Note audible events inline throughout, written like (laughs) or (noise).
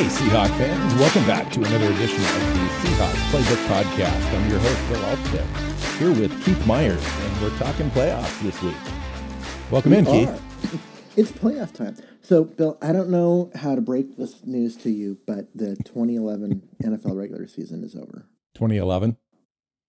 Hey, Seahawk fans, welcome back to another edition of the Seahawks Playbook Podcast. I'm your host, Bill Alpstead, here with Keith Myers, and we're talking playoffs this week. Welcome We in, are. Keith. (laughs) It's playoff time. So, Bill, I don't know how to break this news to you, but the 2011 (laughs) NFL regular season is over. 2011.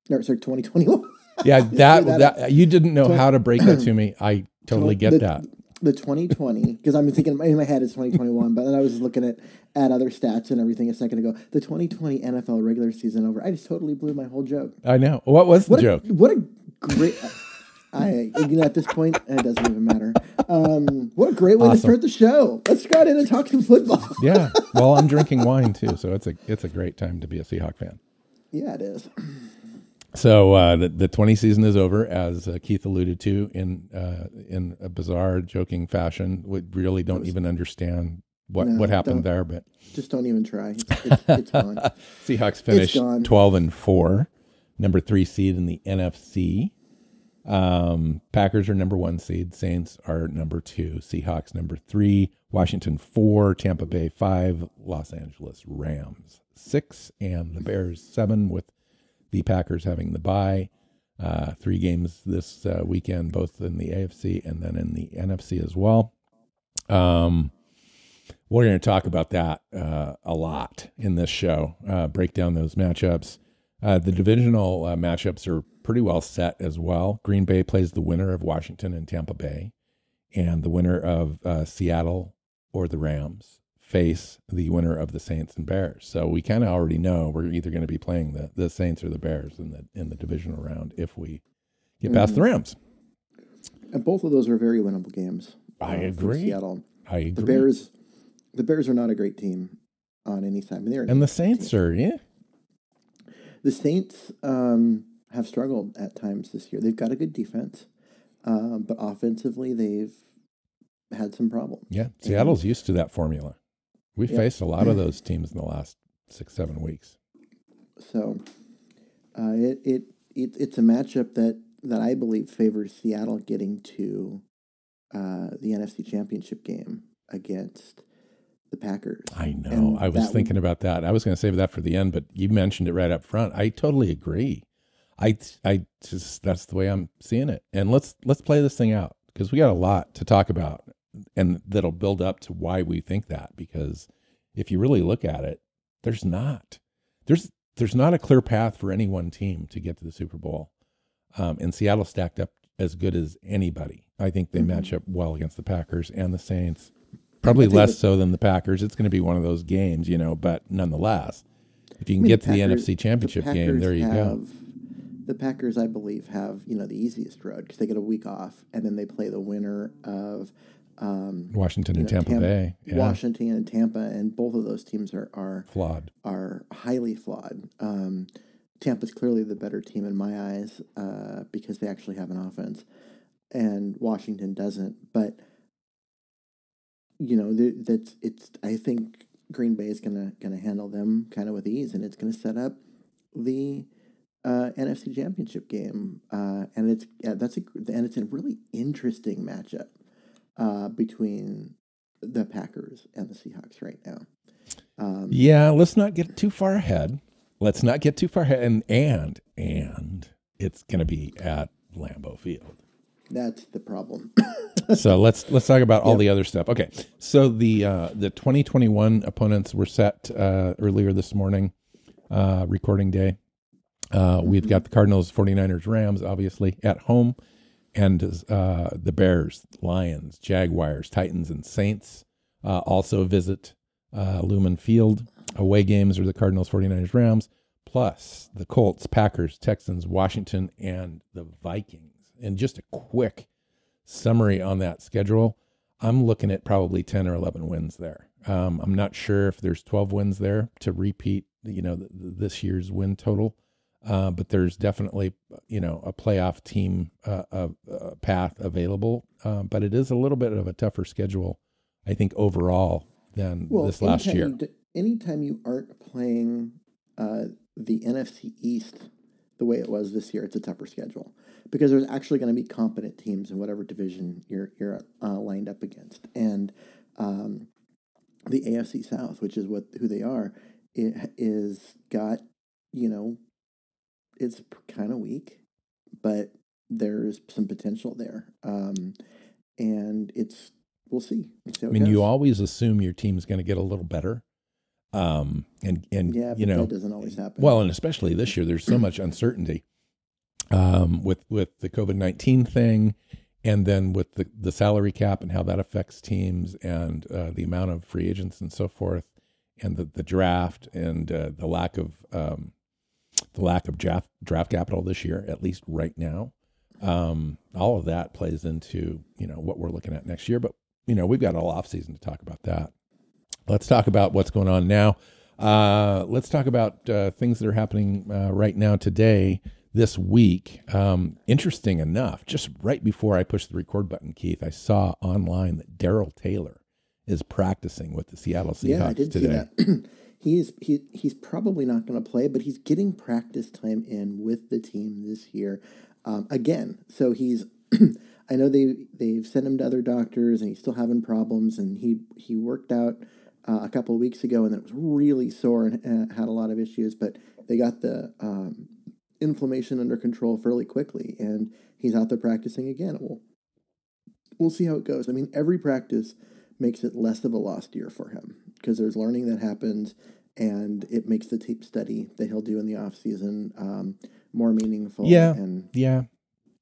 No, sorry, 2021. Yeah, (laughs) that, that that, you didn't know Twen- how to break that to me. I (clears throat) totally get the, that. The 2020, because I'm thinking in my head it's 2021, but then I was looking at, at other stats and everything a second ago. The 2020 NFL regular season over. I just totally blew my whole joke. I know. What was the What joke? A, what a great. I you know at this point it doesn't even matter. Um, what a great way to start the show. Let's go in and talk some football. (laughs) yeah. Well, I'm drinking wine too, so it's a it's a great time to be a Seahawk fan. yeah, it is. So uh, the the 20 season is over, as uh, Keith alluded to in uh, in a bizarre, joking fashion. We really don't even understand what No, what happened there, but Just don't even try. It's, it's, it's (laughs) gone. Seahawks finished. 12 and 4, number 3 seed in the NFC. Um, Packers are number 1 seed, Saints are number 2, Seahawks number 3, Washington 4, Tampa Bay 5, Los Angeles Rams 6 and the Bears 7 with the Packers having the bye. Uh, three games this uh, weekend, both in the AFC and then in the NFC as well. Um, we're going to talk about that uh, a lot in this show, uh, break down those matchups. Uh, the divisional uh, matchups are pretty well set as well. Green Bay plays the winner of Washington and Tampa Bay, and the winner of Seattle or the Rams face the winner of the Saints and Bears. So we kind of already know we're either going to be playing the, the Saints or the Bears in the in the divisional round if we get past the Rams. And both of those are very winnable games. I uh, agree. Seattle. I agree. The Bears, the Bears are not a great team on any side. They're and the Saints team. are yeah. The Saints um, have struggled at times this year. They've got a good defense, um, but offensively they've had some problems. Yeah, Seattle's used to that formula. We Yeah. faced a lot of those teams in the last six, seven weeks. So uh, it, it it it's a matchup that that I believe favors Seattle getting to uh, the NFC Championship game against the Packers. I know. And I was thinking about that. I was going to save that for the end, but you mentioned it right up front. I totally agree. I, I just that's the way I'm seeing it. And let's let's play this thing out because we got a lot to talk about, and that'll build up to why we think that. Because if you really look at it, there's not there's there's not a clear path for any one team to get to the Super Bowl. Um, and Seattle stacked up as good as anybody. I think they Mhm. match up well against the Packers and the Saints. Probably less so than the Packers. It's going to be one of those games, you know, but nonetheless, if you I can mean, get to the Packers- NFC Championship the game, there you go. The Packers, I believe, have you know the easiest road because they get a week off and then they play the winner of um, Washington and know, Tampa Tam- Bay. Yeah. Washington and Tampa, and both of those teams are are Flawed. are highly flawed. Um, Tampa's clearly the better team in my eyes uh, because they actually have an offense, and Washington doesn't. But you know, th- that's it's. I think Green Bay is gonna gonna handle them kind of with ease, and it's gonna set up the uh, NFC Championship game. Uh, and it's yeah, that's a and it's a really interesting matchup uh, between the Packers and the Seahawks right now. Um, Yeah, let's not get too far ahead. Let's not get too far ahead. And and and it's going to be at Lambeau Field. That's the problem. (coughs) so let's let's talk about all Yep. the other stuff. Okay, so the uh, the 2021 opponents were set uh, earlier this morning, uh, recording day. Uh, We've got the Cardinals, 49ers, Rams, obviously at home, and uh, the Bears, Lions, Jaguars, Titans, and Saints uh, also visit uh, Lumen Field. Away games are the Cardinals, 49ers, Rams, plus the Colts, Packers, Texans, Washington, and the Vikings. And just a quick summary on that schedule, I'm looking at probably 10 or 11 wins there. Um, I'm not sure if there's 12 wins there to repeat, you know, th- th- this year's win total. Uh, but there's definitely you know a playoff team uh, uh, path available. Uh, but it is a little bit of a tougher schedule, I think overall than Well, this last anytime year. You, d- anytime you aren't playing uh, the NFC East the way it was this year, it's a tougher schedule because there's actually going to be competent teams in whatever division you're you're uh, lined up against, and um, the AFC South, which is what who they are, it is got you know, it's kind of weak, but there's some potential there, um, and it's we'll see. We'll see how I mean, you always assume your team's going to get a little better, um, and and yeah, you know that doesn't always happen. Well, and especially this year, there's so much uncertainty um, with with the COVID nineteen thing, and then with the the salary cap and how that affects teams, and uh, the amount of free agents and so forth, and the the draft and uh, the lack of um, the lack of draft draft capital this year, at least right now. Um, all of that plays into you know what we're looking at next year, but you know we've got all off season to talk about that. Let's talk about what's going on now. Uh, let's talk about uh, things that are happening uh, right now today, this week. Um, interesting enough, just right before I pushed the record button, Keith, I saw online that Darrell Taylor is practicing with the Seattle Seahawks yeah, I did today. see that. (clears throat) he's he he's probably not going to play, but he's getting practice time in with the team this year. Um, again, so he's. (clears throat) I know they they've sent him to other doctors, and he's still having problems. And he he worked out uh, a couple of weeks ago, and it was really sore and had a lot of issues. But they got the um, inflammation under control fairly quickly, and he's out there practicing again. We'll we'll see how it goes. I mean, every practice makes it less of a lost year for him because there's learning that happens and it makes the tape study that he'll do in the off season um, more meaningful. Yeah. and Yeah,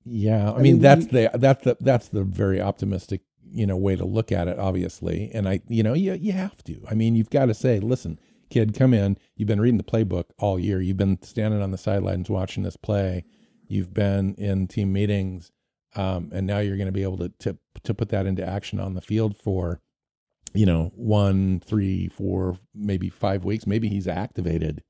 yeah. I, mean, mean, that's we- the that's the that's the very optimistic you know way to look at it, obviously. And I, you know, you you have to. I mean, you've got to say, listen, kid, come in. You've been reading the playbook all year. You've been standing on the sidelines watching this play. You've been in team meetings, um, and now you're going to be able to to to put that into action on the field for, you know, one, three, four, maybe five weeks. Maybe he's activated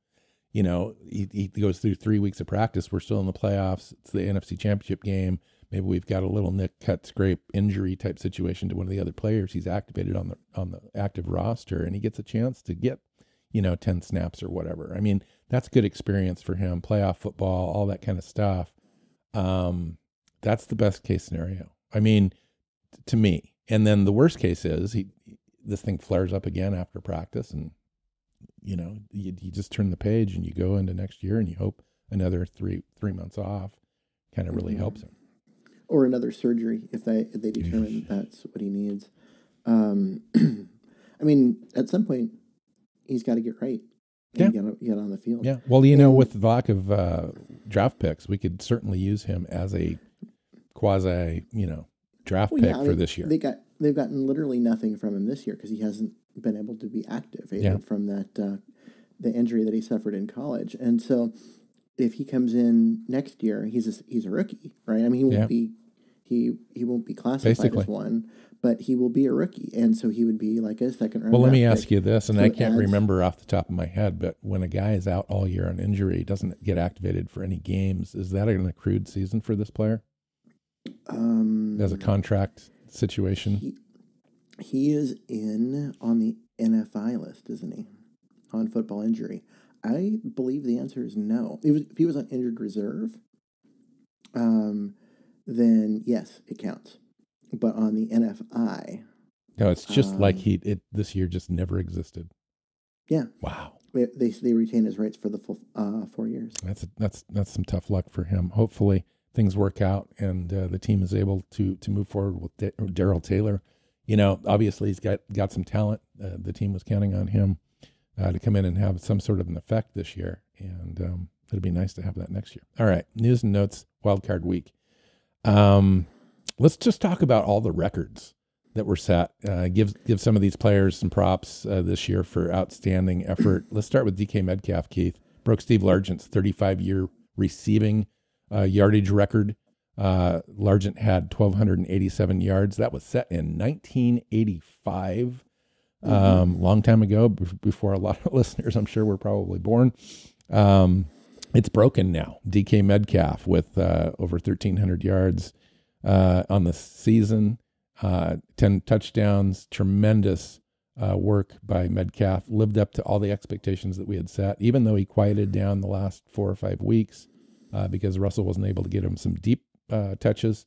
you know, he, he goes through three weeks of practice. We're still in the playoffs. It's the NFC Championship game. Maybe we've got a little nick, cut, scrape, injury type situation to one of the other players. He's activated on the on the active roster, and he gets a chance to get, you know, ten snaps or whatever. I mean, that's good experience for him. Playoff football, all that kind of stuff. Um, that's the best case scenario. I mean, t- to me. And then the worst case is he this thing flares up again after practice and you know you, you just turn the page and you go into next year and you hope another three three months off kind of really Mhm. helps him or another surgery if they if they determine that's what he needs. Um, (clears throat) I mean, at some point, he's got to get right. Yeah. get, get on the field. yeah well you know with the lack of uh, draft picks we could certainly use him as a quasi you know draft Well, pick yeah, for mean, this year They got they've gotten literally nothing from him this year because he hasn't been able to be active Yeah. from that uh, the injury that he suffered in college, and so if he comes in next year, he's a, he's a rookie, right? I mean, he won't Yeah. be he he won't be classified Basically. as one, but he will be a rookie, and so he would be like a second round. well let me ask pick. you this and So i can't adds- remember off the top of my head but when a guy is out all year on injury doesn't get activated for any games is that an accrued season for this player Um, as a contract situation he, he is in on the NFI list, isn't he? On football injury. I believe the answer is no. If, if he was on injured reserve, um, then yes, it counts. But on the NFI, no it's just like Um, he it this year just never existed yeah, wow they they, they retain his rights for the full uh, four years. That's that's that's some tough luck for him. Hopefully things work out and uh, the team is able to to move forward with Da- Darrell Taylor. You know, obviously he's got got some talent. Uh, the team was counting on him uh, to come in and have some sort of an effect this year, and um, it'd be nice to have that next year. All right, news and notes. Wild card week. Um, let's just talk about all the records that were set. Uh, give give some of these players some props uh, this year for outstanding effort. Let's start with DK Metcalf. Keith broke Steve Largent's 35 year receiving uh, yardage record. Uh, Largent had 1,287 yards. That was set in 1985, um, long time ago, bef- before a lot of (laughs) listeners, I'm sure, were probably born. Um, it's broken now. DK Metcalf with uh, over 1,300 yards uh, on the season, uh, 10 touchdowns, tremendous uh, work by Metcalf. Lived up to all the expectations that we had set, even though he quieted down the last four or five weeks uh, because Russell wasn't able to get him some deep uh, touches.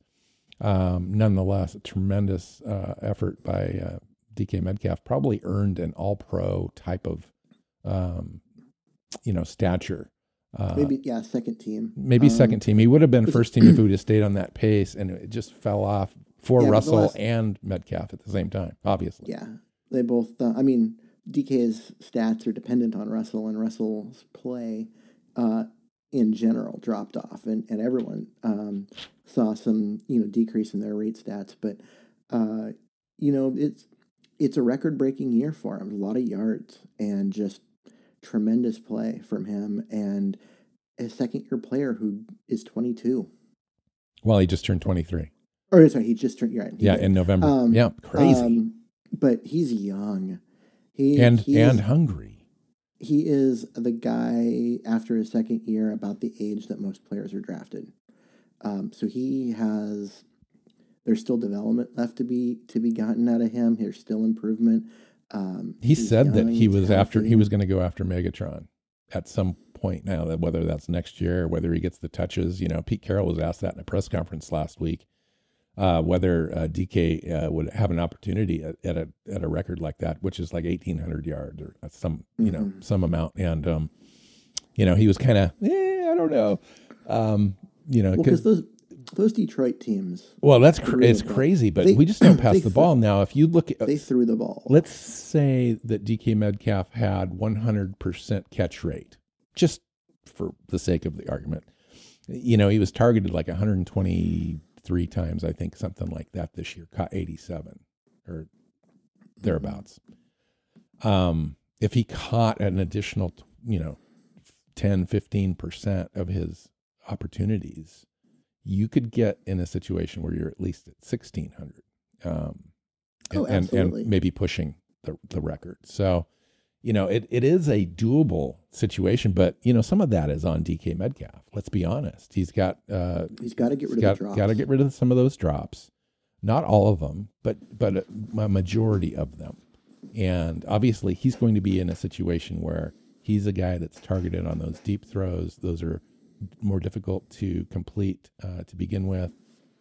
Um, nonetheless, a tremendous effort by DK Metcalf. Probably earned an All Pro type of, um, you know, stature uh, maybe yeah, second team. Maybe um, second team. He would have been first team if (clears throat) he would have stayed on that pace, and it just fell off for yeah, Russell last, and Metcalf at the same time. Obviously, yeah, they both. Uh, I mean, DK's stats are dependent on Russell, and Russell's play uh, in general dropped off, and and everyone um, saw some you know decrease in their rate stats, but uh, you know it's it's a record breaking year for him. A lot of yards and just tremendous play from him and a second year player who is 22. Well, he just turned 23. Or sorry, he just turned, right. Yeah, did. in November. Um, yeah, crazy. Um, but he's young. He and he and is, hungry. He is the guy after his second year about the age that most players are drafted. Um, so he has there's still development left to be to be gotten out of him. There's still improvement. Um, he said that he was after he was going to go after Megatron at some point now. That whether that's next year or whether he gets the touches, you know, Pete Carroll was asked that in a press conference last week. Uh, whether uh, DK uh, would have an opportunity at, at, a at a record like that, which is like eighteen hundred yards or some you know mm-hmm. some amount, and um, you know he was kind of eh, I don't know, um, you know because well, those those Detroit teams. Well, that's cr- it's crazy, but they, we just don't pass the ball now. If you look at they threw the ball. Let's say that DK Metcalf had 100% catch rate, just for the sake of the argument. You know, he was targeted like 123 times, I think, something like that this year. Caught 87 or thereabouts. Um, if he caught an additional, you know, 10, 15% of his opportunities, you could get in a situation where you're at least at 1600 um, oh, and, and, and, maybe pushing the, the record. So, you know, it, it is a doable situation, but you know, some of that is on DK Metcalf. Let's be honest. He's got uh, he's got to get rid got, of the drops. Got to get rid of some of those drops. Not all of them, but but a, a majority of them. And obviously, he's going to be in a situation where he's a guy that's targeted on those deep throws. Those are more difficult to complete uh, to begin with,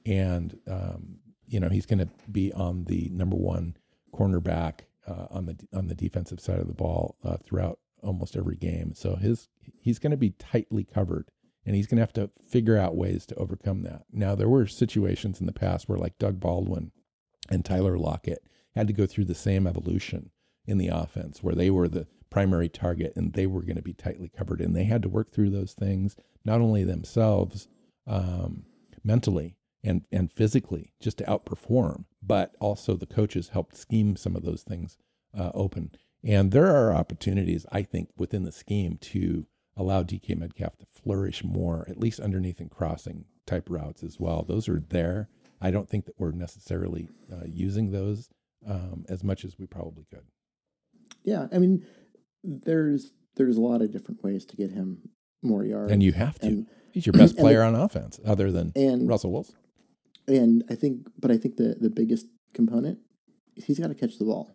and um, you know he's going to be on the number one cornerback uh, on the on the defensive side of the ball uh, throughout almost every game. So his he's going to be tightly covered, and he's going to have to figure out ways to overcome that. Now there were situations in the past where like Doug Baldwin and Tyler Lockett had to go through the same evolution in the offense where they were the primary target and they were going to be tightly covered and they had to work through those things not only themselves um, mentally and and physically just to outperform, but also the coaches helped scheme some of those things uh, open. And there are opportunities, I think, within the scheme to allow DK Metcalf to flourish more, at least underneath and crossing type routes as well. Those are there. I don't think that we're necessarily uh, using those um, as much as we probably could. Yeah, I mean, there's there's a lot of different ways to get him more yards. And you have to. And, He's your best (clears throat) player the, on offense, other than and, Russell Wilson. And I think, but I think the the biggest component is he's got to catch the ball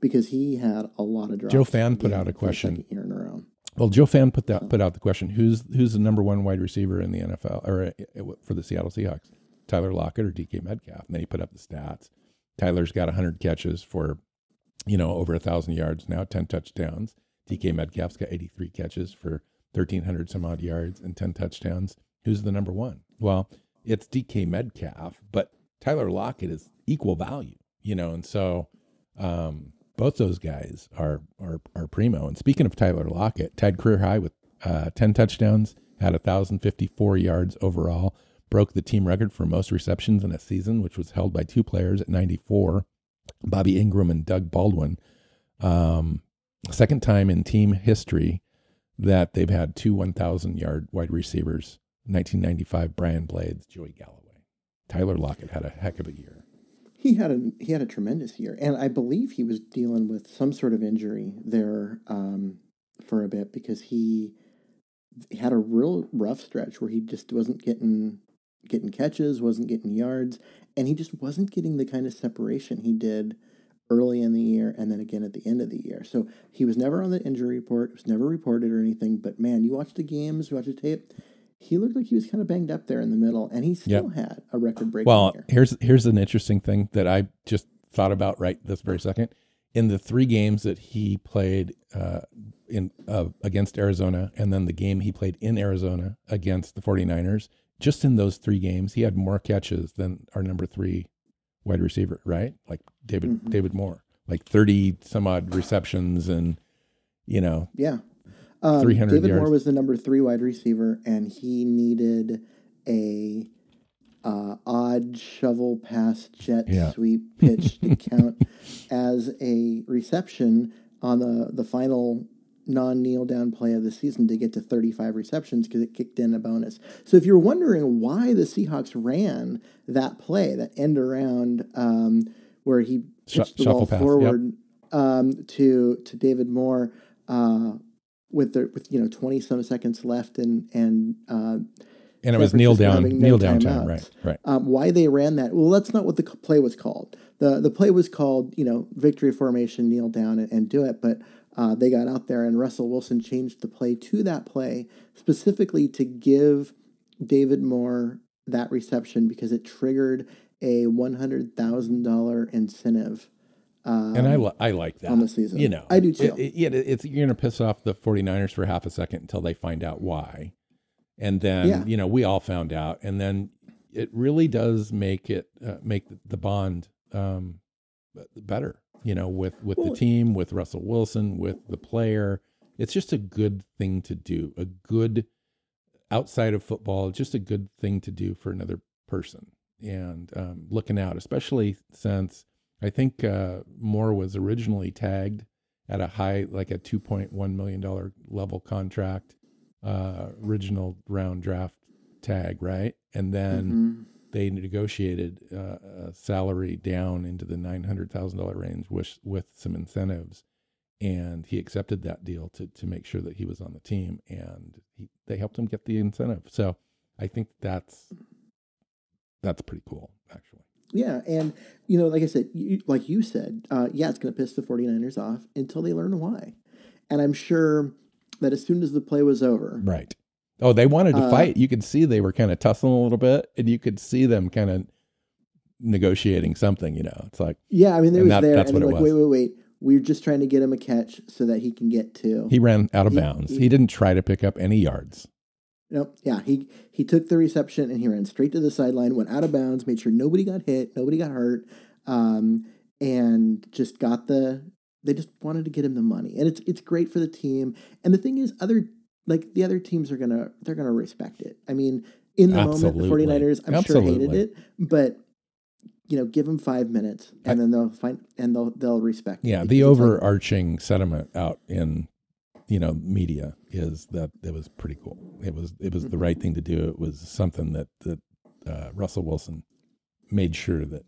because he had a lot of drops. Joe Fan put out a question year in a row. Well, Joe Fan put that put out the question: Who's who's the number one wide receiver in the NFL or uh, for the Seattle Seahawks? Tyler Lockett or DK Metcalf? And then he put up the stats. Tyler's got 100 catches for, you know, over a thousand yards now, 10 touchdowns. DK Metcalf's got 83 catches for 1,300 some odd yards and 10 touchdowns. Who's the number one? Well, it's DK Metcalf, but Tyler Lockett is equal value, you know, and so um, both those guys are, are are primo. And speaking of Tyler Lockett, tied career high with uh, 10 touchdowns, had 1,054 yards overall, broke the team record for most receptions in a season, which was held by two players at 94, Bobby Engram and Doug Baldwin. Um, second time in team history that they've had two 1,000 yard wide receivers 1995 Brian Blades, Joey Galloway. Tyler Lockett had a heck of a year. He had a he had a tremendous year, and I believe he was dealing with some sort of injury there um, for a bit because he had a real rough stretch where he just wasn't getting getting catches, wasn't getting yards, and he just wasn't getting the kind of separation he did early in the year and then again at the end of the year. So he was never on the injury report, it was never reported or anything. But man, you watch the games, you watch the tape, he looked like he was kind of banged up there in the middle, and he still yep. had a record breaking well, year. here's here's an interesting thing that I just thought about right this very second. In the three games that he played uh, in uh, against Arizona, and then the game he played in Arizona against the 49ers, just in those three games, he had more catches than our number three wide receiver, right? Like David mm-hmm. David Moore, like 30 some odd receptions and you know, yeah. Um, David yards. Moore was the number three wide receiver, and he needed a uh, odd shovel pass jet yeah. sweep (laughs) pitch to count as a reception on the the final non kneel down play of the season to get to 35 receptions because it kicked in a bonus. So if you're wondering why the Seahawks ran that play, that end around um, where he pitched Sh- the ball pass, forward yep. um, to to David Moore uh, with the with you know 20 some seconds left and and uh, and it was kneel down, kneel down time, right? Right. Um, why they ran that? Well, that's not what the play was called. the The play was called, you know, victory formation, kneel down and, and do it. But uh, they got out there, and Russell Wilson changed the play to that play specifically to give David Moore that reception because it triggered a one hundred thousand dollar incentive. Um, and I, li- I like that on the season. You know, I do too. It, it, it's you're going to piss off the 49ers for half a second until they find out why, and then yeah. you know we all found out, and then it really does make it uh, make the bond um, better you know, with with well, the team, with Russell Wilson, with the player. It's just a good thing to do. A good outside of football, just a good thing to do for another person. And um, looking out, especially since I think uh, Moore was originally tagged at a high, like a two point one million dollar level contract, uh, original round draft tag, right? And then. Mm-hmm they negotiated uh, a salary down into the nine hundred thousand dollar range with with some incentives, and he accepted that deal to to make sure that he was on the team, and he, they helped him get the incentive. So I think that's that's pretty cool, actually. Yeah, and you know, like I said, you, like you said, uh, yeah, it's going to piss the 49ers off until they learn why. And I'm sure that as soon as the play was over, right, Oh, they wanted to uh, fight. You could see they were kind of tussling a little bit, and you could see them kind of negotiating something. You know, it's like yeah. I mean, they was that, there, that's and what it like, was. Wait, wait, wait. We're just trying to get him a catch so that he can get to. He ran out of he, bounds. He, he, didn't try to pick up any yards. Nope. Yeah, he he took the reception and he ran straight to the sideline, went out of bounds, made sure nobody got hit, nobody got hurt, um, and just got the. They just wanted to get him the money, and it's it's great for the team. And the thing is, other like the other teams are gonna they're gonna respect it. I mean, in the Absolutely. moment, the 49ers, I'm Absolutely. sure hated it, but you know, give them five minutes and I, then they'll find and they'll they'll respect. Yeah, the overarching sentiment out in you know media is that it was pretty cool. It was it was mm-hmm. the right thing to do. It was something that that uh, Russell Wilson made sure that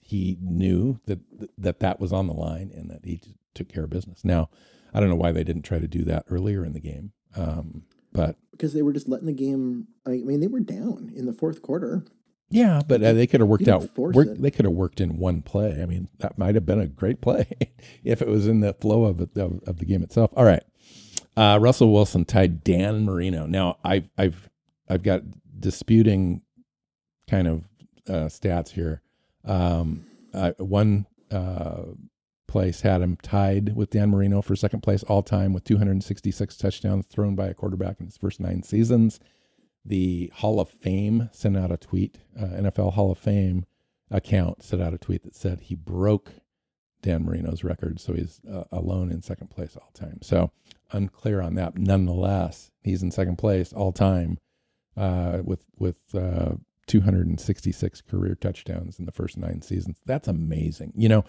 he knew that that that was on the line and that he took care of business. Now, I don't know why they didn't try to do that earlier in the game. Um, but because they were just letting the game. I mean, they were down in the fourth quarter. Yeah, but uh, they could have worked out. Work, they could have worked in one play. I mean, that might have been a great play (laughs) if it was in the flow of, of, of the game itself. All right, uh, Russell Wilson tied Dan Marino. Now, I've I've I've got disputing kind of uh, stats here. Um, one uh, place had him tied with Dan Marino for second place all time with 266 touchdowns thrown by a quarterback in his first nine seasons. The Hall of Fame sent out a tweet, uh, NFL Hall of Fame account sent out a tweet that said he broke Dan Marino's record, so he's uh, alone in second place all time. So unclear on that. Nonetheless, he's in second place all time uh, with with uh, 266 career touchdowns in the first nine seasons. That's amazing. You know,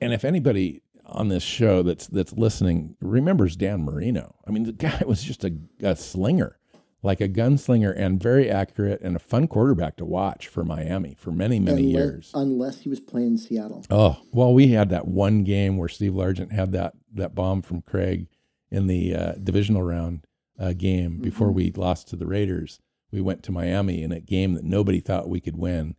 and if anybody on this show that's that's listening remembers Dan Marino, I mean the guy (laughs) was just a, a slinger, like a gunslinger, and very accurate and a fun quarterback to watch for Miami for many many unless, years. Unless he was playing Seattle. Oh well, we had that one game where Steve Largent had that that bomb from Krieg in the uh, divisional round uh, game before Mhm. we lost to the Raiders. We went to Miami in a game that nobody thought we could win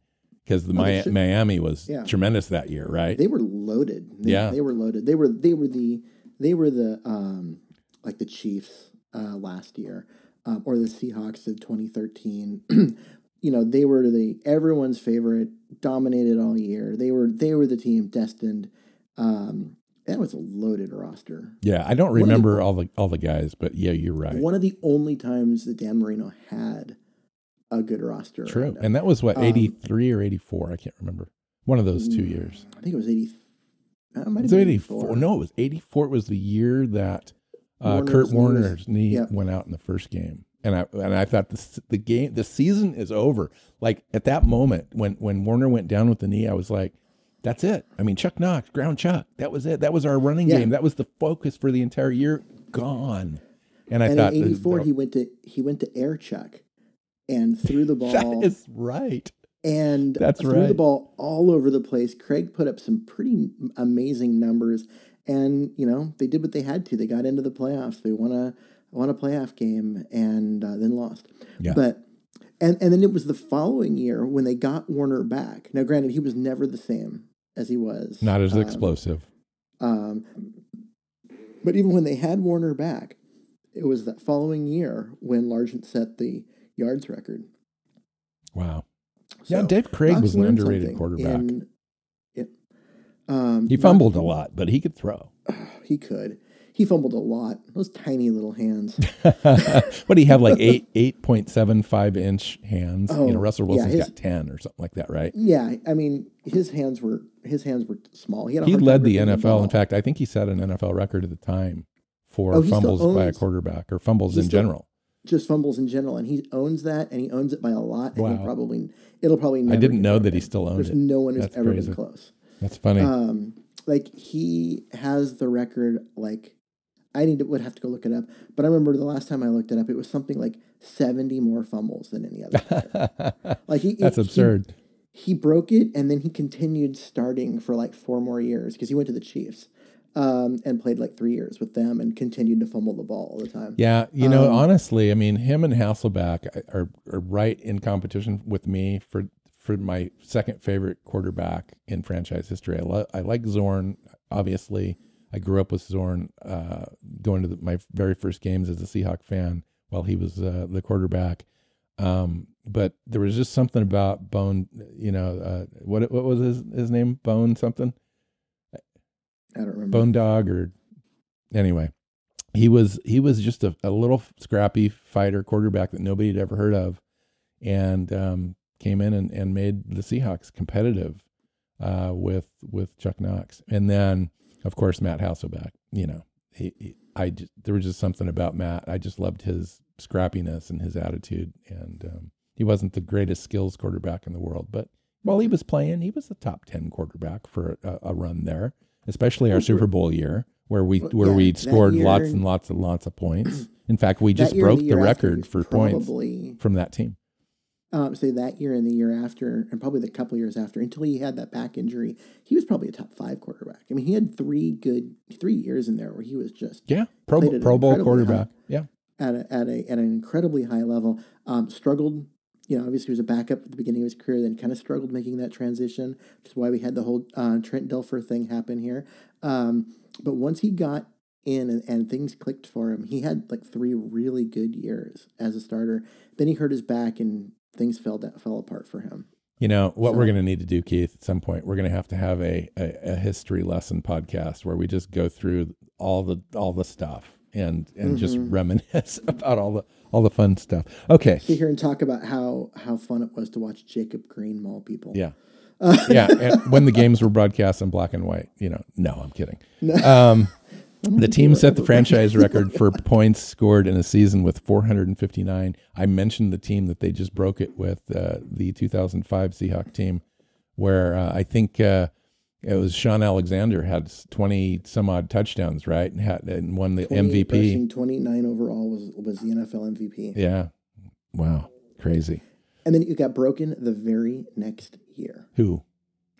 because the Oh, Mi- should- Miami was Yeah. tremendous that year, right? They were loaded. They, Yeah. they were loaded. They were they were the they were the um like the Chiefs uh, last year, um, or the Seahawks of 2013. (clears throat) you know, they were the everyone's favorite, dominated all year. They were they were the team destined. Um, that was a loaded roster. yeah, I don't of the- remember all the all the guys, but yeah, you're right. One of the only times that Dan Marino had a good roster. True, him. and that was what Um, 83 or 84. I can't remember. One of those two Mm, years. I think it was 80. Uh, it might have been 84? No, it was 84. It Was the year that uh, Warner's Curt Warner's knee Yep. went out in the first game, and I and I thought the the game the season is over. Like at that moment when when Warner went down with the knee, I was like, that's it. I mean, Chuck Knox, ground Chuck. That was it. That was our running Yeah. game. That was the focus for the entire year. Gone. And I and thought in uh, '84 he went to he went to air chuck and threw the (laughs) ball that is right. and That's threw the ball all over the place. Krieg put up some pretty amazing numbers, and you know they did what they had to. They got into the playoffs. They won a won a playoff game and uh, then lost. Yeah. But and and then it was the following year when they got Warner back. Now, granted, he was never the same as he was. Not as um, explosive. Um, but even when they had Warner back, it was that following year when Largent set the yards record. Wow. Yeah, Dave Krieg Knox was an underrated quarterback. in- yeah. Um, he Knox- fumbled a lot, but he could throw. (sighs) He could. He fumbled a lot. Those tiny little hands. (laughs) what do you have like eight (laughs) eight point seven five inch hands? you know, Oh, Russell yeah, Wilson's his- got ten or something like that, right? yeah, I mean, his hands were his hands were small. He had a He led the NFL. In fact, I think he set an NFL record at the time for Oh, fumbles by a quarterback or fumbles in general. just fumbles in general, and he owns that, and he owns it by a lot. And Wow. probably it'll probably. Never didn't know that he still owned There's it. no one who's That's ever crazy. been close. That's funny. Um, like he has the record. Like I need to would have to go look it up, but I remember the last time I looked it up, it was something like seventy more fumbles than any other. (laughs) like he, That's he- absurd. He, broke it, and then he continued starting for like four more years because he went to the Chiefs. Um, and played like three years with them and continued to fumble the ball all the time. Yeah, you know, Um, honestly, I mean, him and Hasselbeck are, are right in competition with me for for my second favorite quarterback in franchise history. I, lo- I like Zorn, obviously. I grew up with Zorn, uh, going to the, my very first games as a Seahawk fan while he was uh, the quarterback. Um, but there was just something about Bone, you know, uh, what what was his his name? Bone something. I don't remember. Bone Dog or anyway, he was he was just a, a little scrappy fighter quarterback that nobody had ever heard of, and um, came in and, and made the Seahawks competitive uh, with with Chuck Knox, and then of course Matt Hasselbeck. You know, he, he I just, there was just something about Matt. I just loved his scrappiness and his attitude, and um, he wasn't the greatest skills quarterback in the world, but while he was playing, he was a top ten quarterback for a, a run there especially our Super Bowl year where we where yeah, we scored year- lots and lots and lots of points. In fact, we just year broke the, after, record for points from that team. Um, say that year and the year after, and probably the couple years after, until he had that back injury, he was probably a top five quarterback. I mean, he had three good three years in there where he was just Yeah, Pro Pro Bowl quarterback. Yeah, at a, at a at an incredibly high level. Um, struggled, you know, obviously he was a backup at the beginning of his career, then kind of struggled making that transition, which is why we had the whole uh, Trent Dilfer thing happen here. Um, but once he got in and, and things clicked for him, he had like three really good years as a starter. Then he hurt his back and things fell that fell apart for him. you know what we're going to need to do, Keith. At some point, we're going to have to have a, a a history lesson podcast where we just go through all the all the stuff and and just Mhm. reminisce (laughs) about all the all the fun stuff. Okay, Sit here and talk about how how fun it was to watch Jacob Green maul people. yeah. Uh, yeah, when the (laughs) games were broadcast in black and white, you know, no, I'm kidding. No. Um, The (laughs) team set the franchise record for (laughs) points scored in a season with 459. I mentioned the team that they just broke it with, uh, the 2005 Seahawk team, where uh, I think uh, it was Shaun Alexander had 20 some odd touchdowns, right, and had and won the MVP. rushing, 29 overall was was the NFL MVP. Yeah, wow, crazy. And then it got broken the very next year. Who?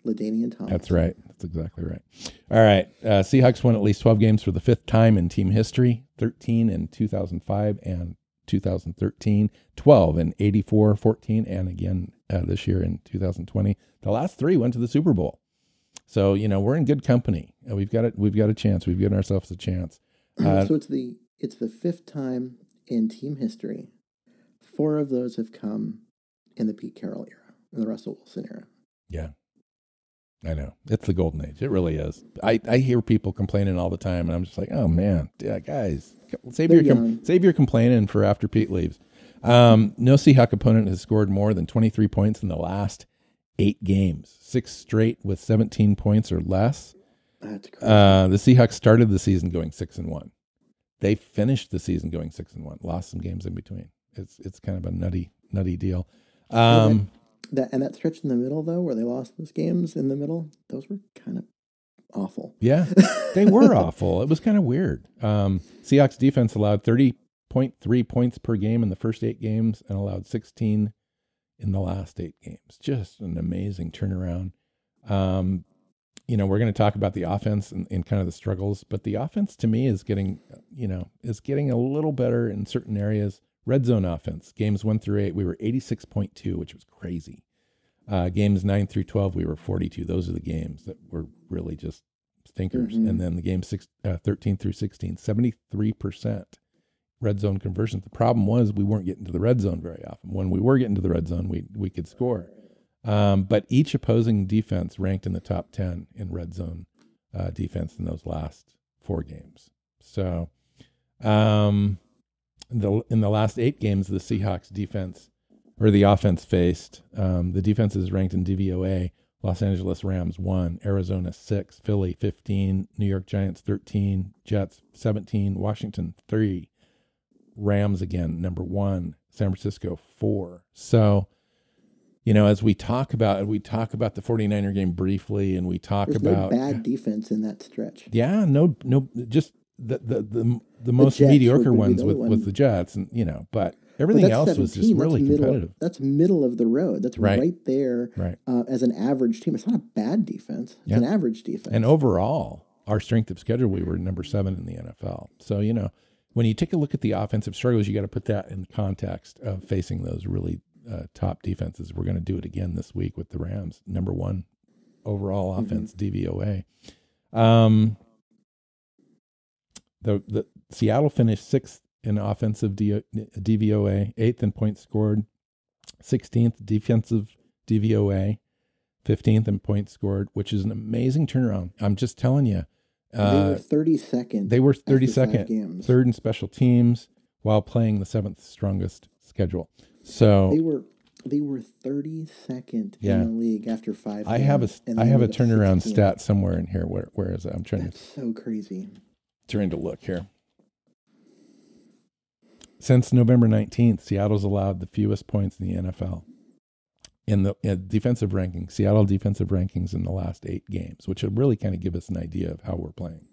Ladainian Thomas. That's right. That's exactly right. All right. Uh, Seahawks won at least 12 games for the fifth time in team history 13 in 2005 and 2013, 12 in 84, 14, and again uh, this year in 2020. The last three went to the Super Bowl. So, you know, we're in good company. Uh, We've got it. We've got a chance. We've given ourselves a chance. (clears throat) Uh, so it's the it's the fifth time in team history. Four of those have come in the Pete Carroll era, in the Russell Wilson era. Yeah. I know. It's the golden age. It really is. I, I hear people complaining all the time, and I'm just like, oh, man, yeah, guys, save They're your, com- save your complaining for after Pete leaves. Um, no Seahawk opponent has scored more than 23 points in the last eight games, six straight with 17 points or less. That's crazy. Uh, the Seahawks started the season going six and one. They finished the season going six and one. Lost some games in between. It's it's kind of a nutty nutty deal. Um, that and that stretch in the middle though, where they lost those games in the middle, those were kind of awful. yeah, they were (laughs) awful. It was kind of weird. Um, Seahawks defense allowed thirty point three points per game in the first eight games and allowed sixteen in the last eight games. Just an amazing turnaround. Um, you know, we're going to talk about the offense and, and kind of the struggles, but the offense to me is getting, you know, is getting a little better in certain areas. Red zone offense, games one through eight, we were 86.2, which was crazy. Uh, games nine through 12, we were 42. Those are the games that were really just stinkers. Mhm. And then the game six, uh, 13 through 16, 73% red zone conversions. The problem was we weren't getting to the red zone very often. When we were getting to the red zone, we, we could score. Um, but each opposing defense ranked in the top 10 in red zone uh, defense in those last four games. So, um, the, in the last eight games, the Seahawks defense or the offense faced, um, the defense is ranked in DVOA. Los Angeles Rams one, Arizona six, Philly 15, New York Giants 13, Jets 17, Washington three, Rams again, number one, San Francisco four. So, you know, as we talk about we talk about the 49er game briefly and we talk There's about no bad defense in that stretch. yeah, no no just the the the, the most Jets mediocre ones the with, only with the Jets and you know, but everything else was just 17, really that's middle, competitive. That's middle of the road. That's Right. right, there Right. uh, as an average team. It's not a bad defense. It's Yeah. an average defense. And overall, our strength of schedule, we were number seven in the NFL. So, you know, when you take a look at the offensive struggles, you got to put that in the context of facing those really uh, top defenses. We're going to do it again this week with the Rams, number one overall Mm-hmm. offense, DVOA. Um, the, the Seattle finished sixth in offensive D, DVOA, eighth in points scored, 16th defensive DVOA, 15th in points scored, which is an amazing turnaround. I'm just telling you. they Uh, were 32nd. they were after five 32nd, games. third in special teams while playing the seventh strongest schedule. So They were they were 32nd Yeah. in the league after five. I have a games, I they have a turnaround 16th. stat somewhere in here. Where where is it? I'm trying to That's so crazy. Trying to look here. Since November 19th, Seattle's allowed the fewest points in the NFL. In the in defensive rankings, Seattle defensive rankings in the last eight games, which would really kind of give us an idea of how we're playing.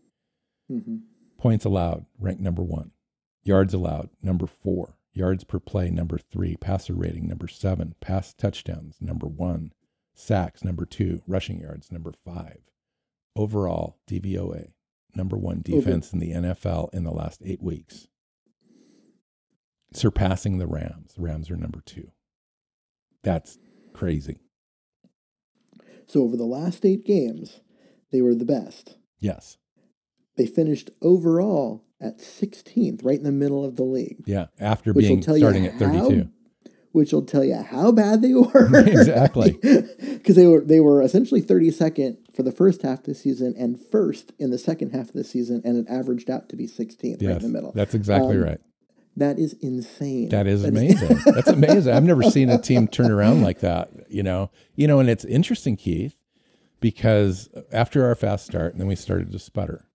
hmm Points allowed, ranked number one. Yards allowed, number four. Yards per play, number three. Passer rating, number seven. Pass touchdowns, number one. Sacks, number two. Rushing yards, number five. Overall, DVOA, number one defense in the NFL in the last eight weeks. Surpassing the Rams. The Rams are number two. That's crazy. So over the last eight games, they were the best. Yes. They finished overall at 16th, right in the middle of the league, Yeah. After being starting at 32. Which will tell you how bad they (laughs) were. (laughs) Exactly. (laughs) Because they were they were essentially 32nd for the first half of the season and first in the second half of the season, and it averaged out to be 16th, right in the middle. That's exactly Um, right. That is insane. That is amazing. That's amazing. I've never seen a team turn around like that, you know. You know, and it's interesting, Keith, because after our fast start, and then we started to sputter.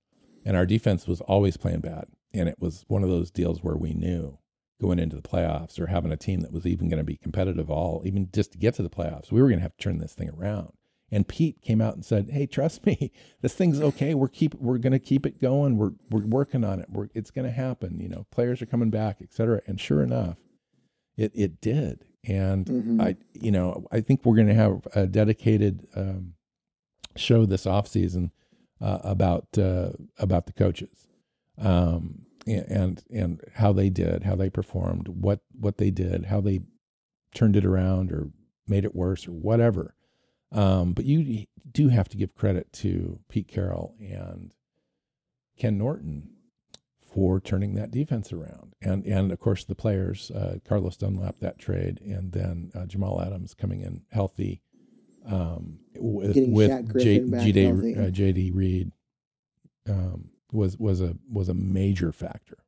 And our defense was always playing bad. And it was one of those deals where we knew going into the playoffs or having a team that was even going to be competitive all, even just to get to the playoffs, we were going to have to turn this thing around. And Pete came out and said, "Hey, trust me, (laughs) this thing's okay. We're keep we're going to keep it going. We're we're working on it. We're it's going to happen. You know, players are coming back, et cetera." And sure enough, it it did. And Mhm. I, you know, I think we're going to have a dedicated um, show this offseason uh, about uh, about the coaches um, and and how they did, how they performed, what what they did, how they turned it around or made it worse or whatever. Um, but you do have to give credit to Pete Carroll and Ken Norton for turning that defense around, and and of course the players, uh, Carlos Dunlap that trade, and then uh, Jamal Adams coming in healthy um, with, Getting with J, J.D. Uh, J.D. Reed um, was was a was a major factor.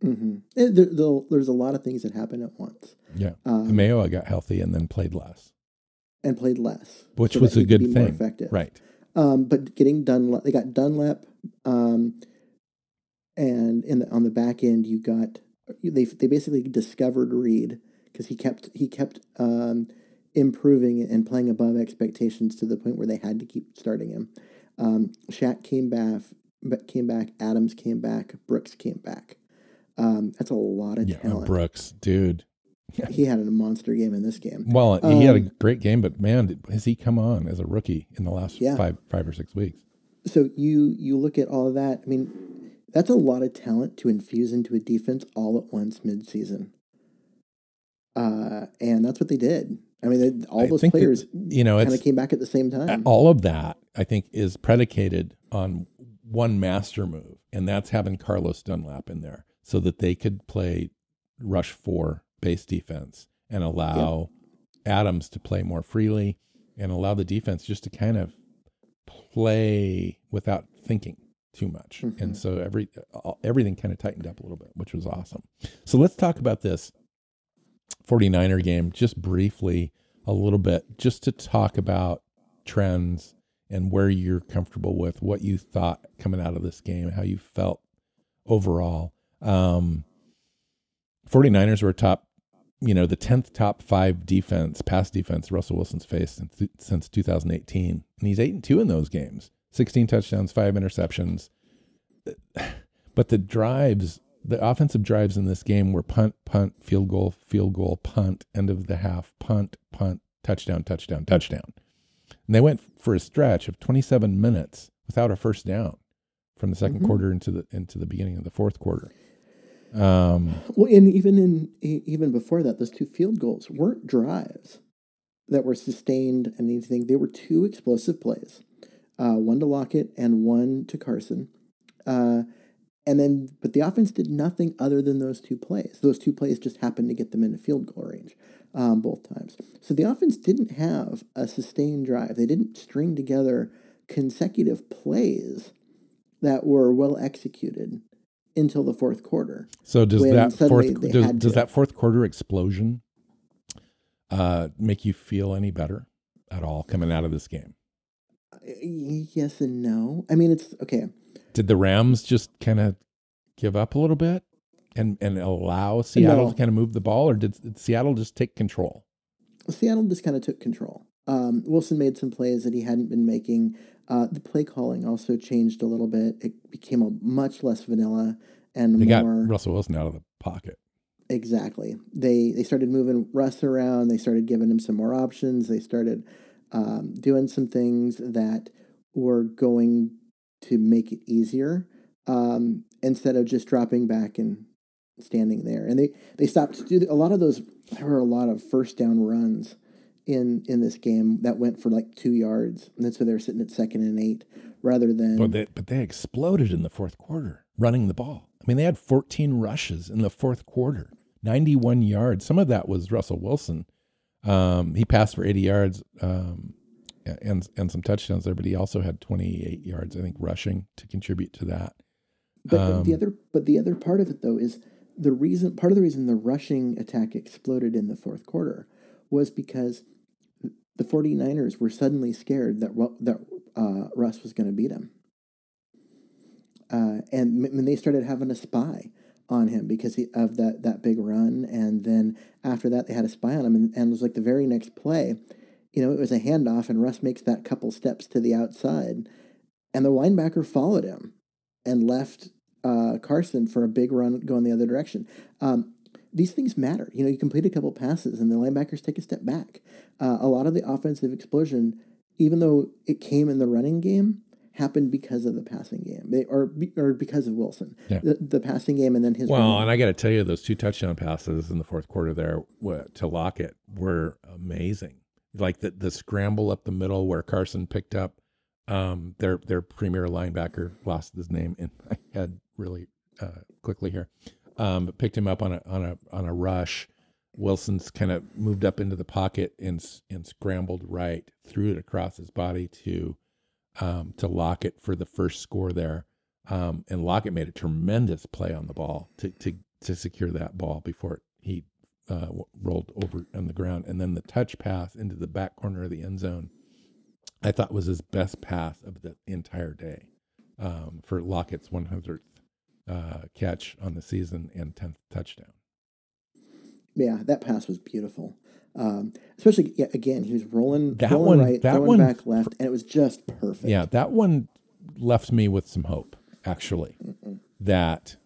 hmm There, there- there's a lot of things that happen at once. Yeah, Um, Mayowa got healthy and then played less, and played less, which so was a good thing, effective. right? Um, but getting Dunlap, they got Dunlap, um, and in the, on the back end, you got they they basically discovered Reed because he kept he kept um, improving and playing above expectations to the point where they had to keep starting him. Um, Shaq came back, came back. Adams came back. Brooks came back. Um, that's a lot of Yeah, talent. Brooks, dude. he had a monster game in this game. Well, he had a Um, great game, but man, did- has he come on as a rookie in the last Yeah. five five or six weeks? So you you look at all of that. I mean, that's a lot of talent to infuse into a defense all at once midseason. Uh, and that's what they did. I mean, they, all I those think that, players you know, kind of came back at the same time. all of that. I think is predicated on one master move, and that's having Carlos Dunlap in there so that they could play rush four base defense and allow Adams to play more freely and allow the defense just to kind of play without thinking too much. Mhm. And so every everything kind of tightened up a little bit, which was awesome. So let's talk about this 49er game just briefly a little bit just to talk about trends and where you're comfortable with what you thought coming out of this game, how you felt overall. Um 49ers were top, you know, the 10th top 5 defense, pass defense Russell Wilson's faced since, since 2018. And he's 8 and 2 in those games. 16 touchdowns, 5 interceptions. (sighs) But the drives, the offensive drives in this game were punt, punt, field goal, field goal, punt, end of the half, punt, punt, touchdown, touchdown, touchdown. And they went for a stretch of 27 minutes without a first down from the 2nd Mhm. quarter into the into the beginning of the fourth quarter. Um, Well, and even in even before that, those two field goals weren't drives that were sustained and anything. They were two explosive plays, uh, one to Lockett and one to Carson. Uh, and then, but the offense did nothing other than those two plays. Those two plays just happened to get them into field goal range um, both times. So the offense didn't have a sustained drive. They didn't string together consecutive plays that were well executed until the fourth quarter. so does that fourth does, does that fourth quarter explosion uh, make you feel any better at all coming out of this game? Yes and no. I mean, it's okay. Did the Rams just kind of give up a little bit and and allow Seattle No. to kind of move the ball, or did, did Seattle just take control? Seattle just kind of took control. Um, Wilson made some plays that he hadn't been making. Uh, the play calling also changed a little bit. It became a much less vanilla and They got more Russell Wilson out of the pocket. exactly. They they started moving Russ around. They started giving him some more options. They started um, doing some things that were going to make it easier um, instead of just dropping back and standing there. And they they stopped to do a lot of those. There were a lot of first down runs in in this game that went for like two yards, and so they're sitting at second and eight rather than But they but they exploded in the fourth quarter running the ball. I mean, they had 14 rushes in the fourth quarter, 91 yards. Some of that was Russell Wilson. Um, he passed for 80 yards um, and and some touchdowns there, but he also had 28 yards, I think, rushing to contribute to that. But the- the Um, other, but the other part of it though is the reason. Part of the reason the rushing attack exploded in the fourth quarter was because the 49ers were suddenly scared that that uh, Russ was going to beat him, uh, and when they started having a spy on him because he, of that that big run, and then after that they had a spy on him, and, and it was like the very next play, you know, it was a handoff, and Russ makes that couple steps to the outside, and the linebacker followed him and left uh, Carson for a big run going the other direction. Um, these things matter. You know, you complete a couple passes and the linebackers take a step back. Uh, a lot of the offensive explosion even though it came in the running game, happened because of the passing game, they, or or because of Wilson. Yeah. The, the passing game and then his Well, running- and I got to tell you, those two touchdown passes in the fourth quarter there to Lockett were amazing. Like the the scramble up the middle where Carson picked up um, their their premier linebacker, lost his name in my head really uh, quickly here, um, picked him up on a on a on a rush. Wilson's kind of moved up into the pocket and and scrambled right, threw it across his body to um, to Lockett for the first score there. Um, and Lockett made a tremendous play on the ball to to to secure that ball before he uh, rolled over on the ground. And then the touch pass into the back corner of the end zone, I thought was his best pass of the entire day um, for Lockett's 100th uh, catch on the season and 10th touchdown. yeah, that pass was beautiful. Um, especially yeah, again, he was rolling, That rolling one- right, that one- back left, and it was just perfect. Yeah, that one left me with some hope, actually, that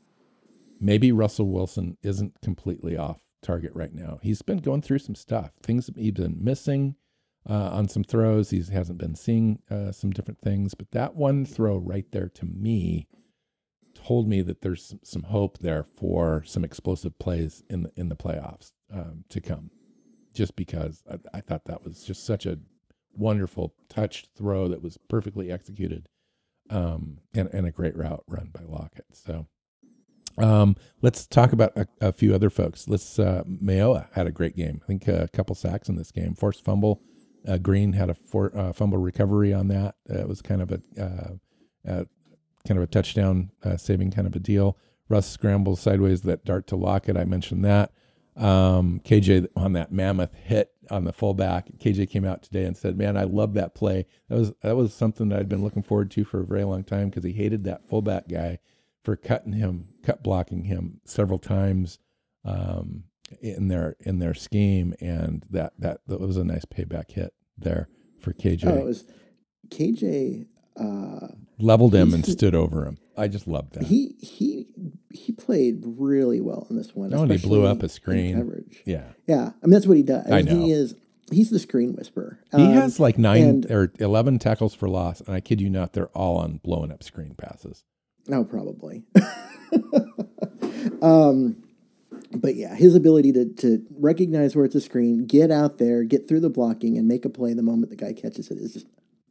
maybe Russell Wilson isn't completely off target right now. He's been going through some stuff. Things he's been missing uh, on some throws. He hasn't been seeing uh, some different things, but that one throw right there to me told me that there's some, hope there for some explosive plays in the in the playoffs um, to come. Just because I, I thought that was just such a wonderful touch throw that was perfectly executed, um, and and a great route run by Lockett. So, um, let's talk about a, a few other folks. Let's uh, Mayowa had a great game. I think a couple sacks in this game. Forced fumble. Uh, Green had a for, uh, fumble recovery on that. Uh, it was kind of a uh, uh, kind of a touchdown uh, saving kind of a deal. Russ scrambles sideways that dart to Lockett. I mentioned that. Um, KJ on that mammoth hit on the fullback. KJ came out today and said, "Man, I love that play. That was that was something that I'd been looking forward to for a very long time because he hated that fullback guy for cutting him, cut blocking him several times um, in their in their scheme, and that that that was a nice payback hit there for KJ. Oh, was KJ. Uh, Leveled him and stood over him. I just loved that. he he he played really well in this one. Oh, and he blew up a screen. coverage. yeah. Yeah, I mean that's what he does. I know. He is he's the screen whisperer. He Um, has like nine and- or eleven tackles for loss, and I kid you not, they're all on blowing up screen passes. No, probably. (laughs) um, but yeah, his ability to to recognize where it's a screen, get out there, get through the blocking, and make a play the moment the guy catches it is just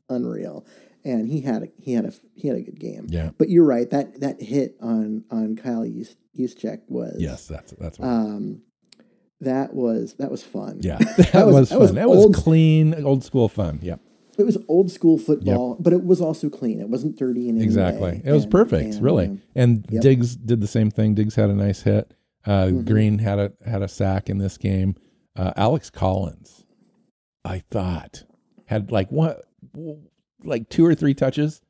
unreal. And he had a he had a he had a good game. Yeah. But you're right that that hit on on Kyle Juszczyk was Yes, that's that's um that was that was fun. yeah, (laughs) that, was- was, that was fun. that was old- clean, old school fun. Yeah, It was old school football, but it was also clean. It wasn't dirty in any exactly. way. It was And- perfect, and, really. um, And Yep. Diggs did the same thing. Diggs had a nice hit. Uh, Mm-hmm. Green had a had a sack in this game. Uh, Alex Collins, I thought, had like what, like two or three touches,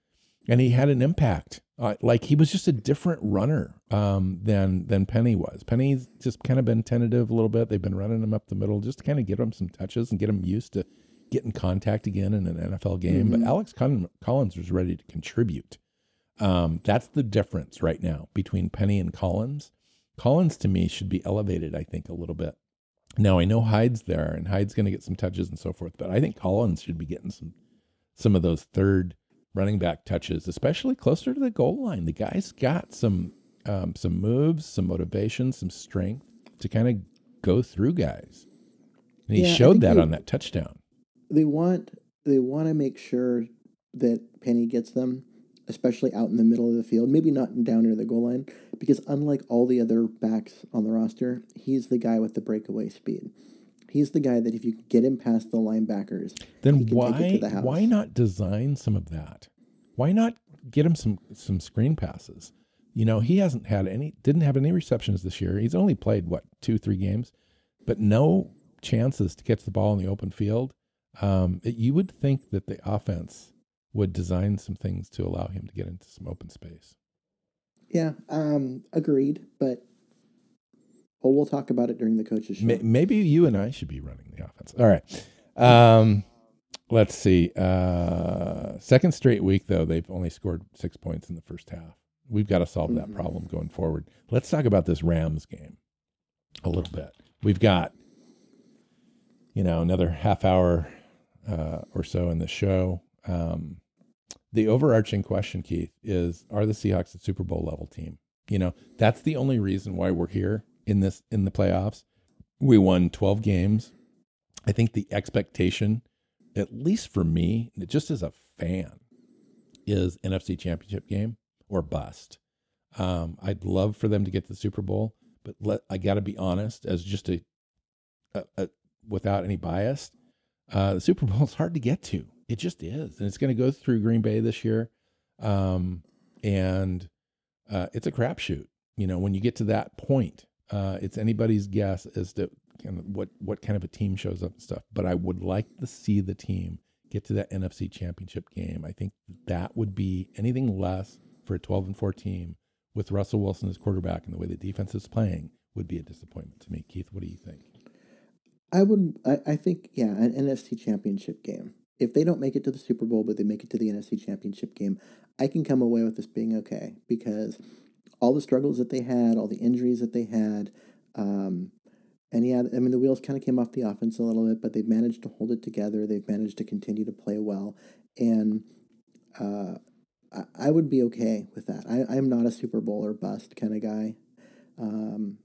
and he had an impact. Uh, like he was just a different runner um, than than Penny was. Penny's just kind of been tentative a little bit. They've been running him up the middle just to kind of get him some touches and get him used to getting contact again in an NFL game. But Alex Collin- Collins was ready to contribute. Um, that's the difference right now between Penny and Collins. Collins to me should be elevated, I think, a little bit. Now I know Hyde's there and Hyde's going to get some touches and so forth, but I think Collins should be getting some some of those third running back touches, especially closer to the goal line. The guy's got some um, some moves, some motivation, some strength to kind of go through guys, and he Yeah, showed that they- on that touchdown. they want they want to make sure that Penny gets them, especially out in the middle of the field. Maybe not down near the goal line, because unlike all the other backs on the roster, he's the guy with the breakaway speed. He's the guy that if you get him past the linebackers, Then why take it to the why not design some of that? Why not get him some some screen passes? You know, he hasn't had any didn't have any receptions this year. He's only played what two three games, but no chances to catch the ball in the open field. Um, it- you would think that the offense would design some things to allow him to get into some open space. Yeah, um, agreed. But oh, we'll talk about it during the coaches show. May- Maybe you and I should be running the offense. All right. Um, let's see. Uh, second straight week, though, they've only scored six points in the first half. We've got to solve that Mhm. problem going forward. Let's talk about this Rams game a little bit. We've got, you know, another half hour uh, or so in the show. Um, the overarching question, Keith, is: Are the Seahawks a Super Bowl level team? You know, that's the only reason why we're here in this in the playoffs. We won 12 games. I think the expectation, at least for me, just as a fan, is NFC Championship game or bust. Um, I'd love for them to get to the Super Bowl, but let, I got to be honest, as just a, a, a without any bias, uh, the Super (laughs) Bowl is hard to get to. It just is, and it's going to go through Green Bay this year, um, and uh, it's a crapshoot. You know, when you get to that point, uh, it's anybody's guess as to kind of what what kind of a team shows up and stuff. But I would like to see the team get to that NFC Championship game. I think that would be anything less for a 12 and 4 team with Russell Wilson as quarterback and the way the defense is playing would be a disappointment to me. Keith, what do you think? I would. I, I think yeah, an NFC Championship game. If they don't make it to the Super Bowl, but they make it to the NFC Championship game, I can come away with this being okay because all the struggles that they had, all the injuries that they had, um, and yeah, I mean the wheels kind of came off the offense a little bit, but they've managed to hold it together. They've managed to continue to play well, and uh, I, I would be okay with that. I, I'm not a Super Bowl or bust kind of guy. Um,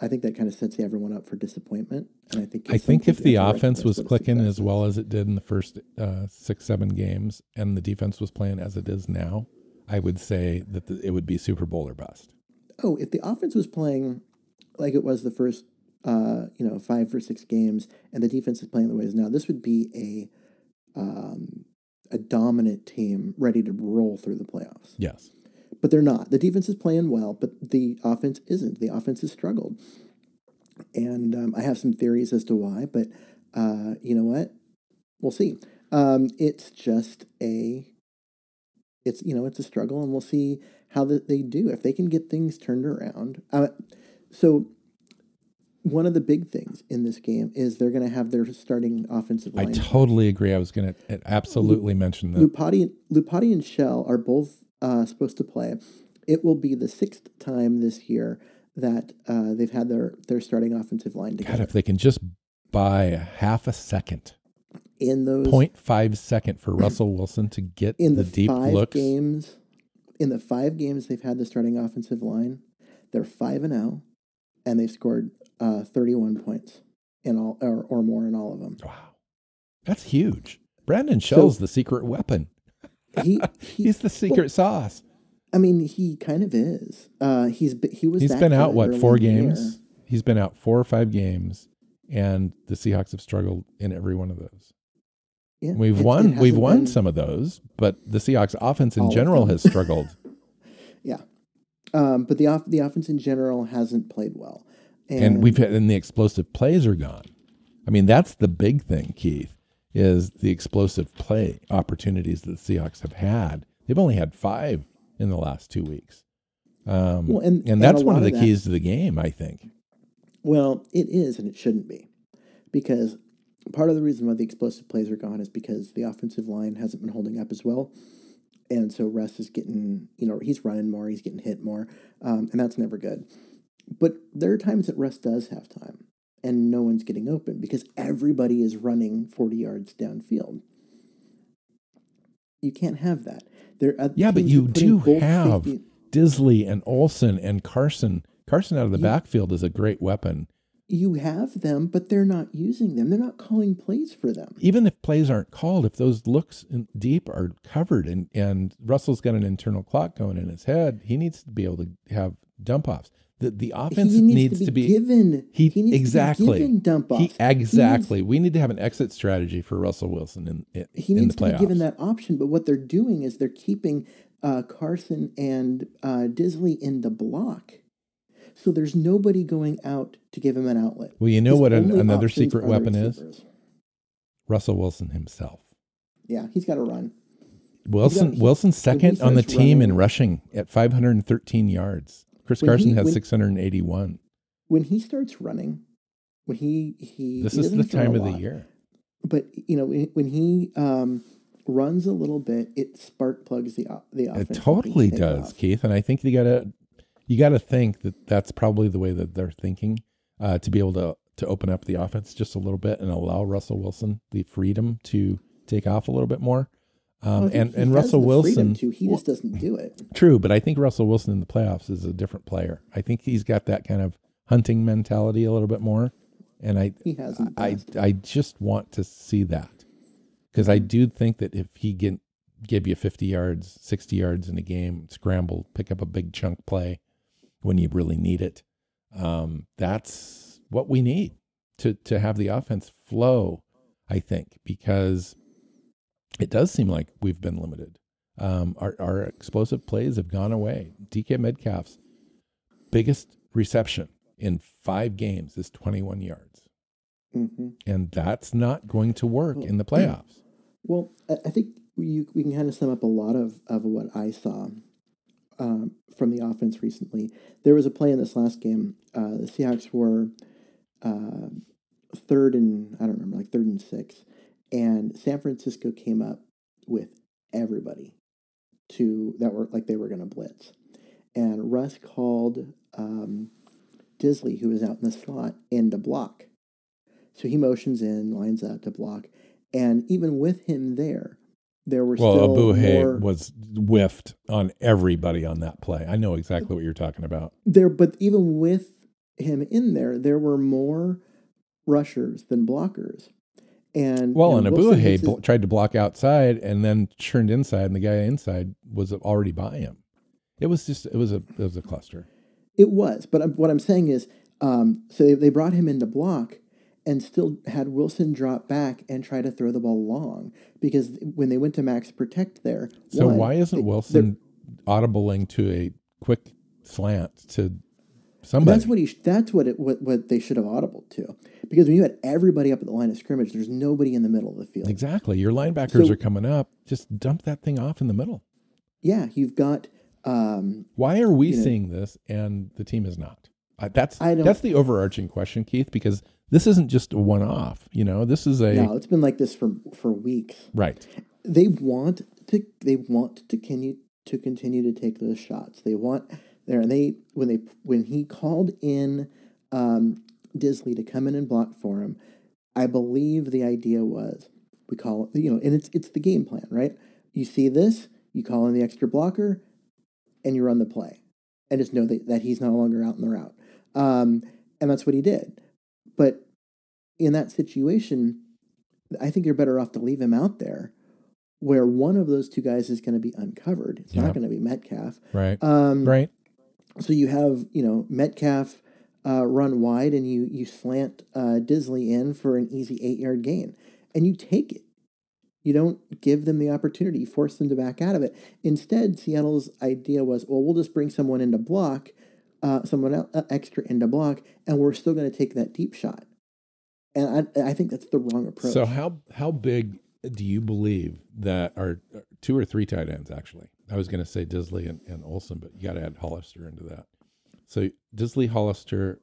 I think that kind of sets everyone up for disappointment. And I think I think if the offense was clicking as well as it did in the first uh, six seven games, and the defense was playing as it is now, I would say that the, it would be Super Bowl or bust. Oh, if the offense was playing like it was the first, uh, you know, five or six games, and the defense is playing the way it is now, this would be a um, a dominant team ready to roll through the playoffs. Yes but they're not. The defense is playing well, but the offense isn't. The offense has struggled, and um, I have some theories as to why. But uh, you know what? We'll see. Um, it's just a, it's you know it's a struggle, and we'll see how that they do if they can get things turned around. Uh, so. One of the big things in this game is they're going to have their starting offensive line. I totally agree. I was going to absolutely mention that. Lupati, Iupati and Shell are both uh, supposed to play. It will be the sixth time this year that uh, they've had their their starting offensive line together. God, if they can just buy a half a second in those 0.5 second for Russell Wilson to get in the, the deep five looks. games, in the five games they've had the starting offensive line, they're five and zero, and they've scored uh, thirty one points in all or, or more in all of them. Wow, that's huge. Brandon Shell's so, the secret weapon. (laughs) He, he he's the secret well, sauce. I mean, he kind of is. Uh, he's he was. He's been out what four games? He's been out four or five games, and the Seahawks have struggled in every one of those. Yeah, we've won. We've won some of those, but the Seahawks offense in general has struggled. (laughs) yeah, um, but the off, the offense in general hasn't played well, and, and we've had, and the explosive plays are gone. I mean, that's the big thing, Keith is the explosive play opportunities that the Seahawks have had. They've only had five in the last two weeks. Um, well, and, and that's and one of the of keys to the game, I think. Well, it is, and it shouldn't be, because part of the reason why the explosive plays are gone is because the offensive line hasn't been holding up as well, and so Russ is getting, you know, he's running more, he's getting hit more, um, and that's never good. But there are times that Russ does have time, and no one's getting open because everybody is running 40 yards downfield. You can't have that. There, yeah, but you do have safety. Dissly and Olsen and Carson. Carson out of the you, backfield is a great weapon. You have them, but they're not using them. They're not calling plays for them. Even if plays aren't called, if those looks deep are covered and, and Russell's got an internal clock going in his head, he needs to be able to have dump offs. The, the offense he needs, needs to be, to be given. He, he exactly given dump offs. He, exactly. He needs, we need to have an exit strategy for Russell Wilson in, in he in needs playoffs. to be given that option. But what they're doing is they're keeping uh, Carson and uh, Dissly in the block. So there's nobody going out to give him an outlet. Well, you know His what an, another secret weapon is? Russell Wilson himself. Yeah, he's got to run. Wilson got, Wilson second on the team running, in rushing at 513 yards. Chris Carson he, has when, 681. When he starts running, when he he this he is the time of lot, the year. But you know when he um, runs a little bit, it spark plugs the the offense. It totally does, off. Keith. And I think you gotta you gotta think that that's probably the way that they're thinking uh, to be able to to open up the offense just a little bit and allow Russell Wilson the freedom to take off a little bit more. Um, think and and Russell Wilson, to, he just doesn't do it. true, but I think Russell Wilson in the playoffs is a different player. I think he's got that kind of hunting mentality a little bit more, and I He has. in the I. I just want to see that because I do think that if he get give you 50 yards, 60 yards in a game, scramble, pick up a big chunk play when you really need it, um, that's what we need to to have the offense flow. I think because it does seem like we've been limited. Um, our our explosive plays have gone away. DK Metcalf's biggest reception in five games is 21 yards hmm and that's not going to work in the playoffs. (clears throat) Well, I think we we can kind of sum up a lot of, of what I saw um, from the offense recently. There was a play in this last game. Uh, the Seahawks were uh, third and I don't remember, like third and six, and San Francisco came up with everybody to that were like they were going to blitz, and Russ called um, Dissly, who was out in the slot, in to block. So he motions in, lines up to block, and even with him there, there were Well, still Ogbuehi more was whiffed on everybody on that play. I know exactly what you're talking about. there. But even with him in there, there were more rushers than blockers. And Well, and know, Abu Wilson Hay hits his- bl- tried to block outside and then turned inside, and the guy inside was already by him. It was just it was a it was a cluster. It was, but what I'm saying is, um, so they, they brought him into block and still had Wilson drop back and try to throw the ball long because when they went to max protect there, So one, why isn't they- Wilson audibling to a quick slant to somebody? That's what he. That's what it. What, what they should have audible to, because when you had everybody up at the line of scrimmage, there's nobody in the middle of the field. exactly. Your linebackers So- are coming up. Just dump that thing off in the middle. Yeah, you've got. Um, Why are we you know- seeing this and the team is not? Uh, that's I don't- that's the overarching question, Keith, because this isn't just a one-off. You know, this is a no, it's been like this for for weeks. right. They want to. They want to continue to continue to take those shots. They want there, and they when they when he called in um, Dissly to come in and block for him. I believe the idea was we call you know, and it's it's the game plan, right? You see this, you call in the extra blocker, and you run the play, and just know that, that he's no longer out in the route. Um, and that's what he did. But in that situation, I think you're better off to leave him out there, where one of those two guys is going to be uncovered. It's Yeah. not going to be Metcalf. Right. Um, right. so you have, you know, Metcalf uh, run wide and you you slant uh, Dissly in for an easy eight yard gain, and you take it. You don't give them the opportunity, force them to back out of it. Instead, Seattle's idea was, well, we'll just bring someone in to block, uh, someone el- uh, extra block, and we're still going to take that deep shot. And I, I think that's the wrong approach. So how how big do you believe that are two or three tight ends actually? I was going to say Dissly and, and Olsen, but you got to add Hollister into that. So Dissly, Hollister,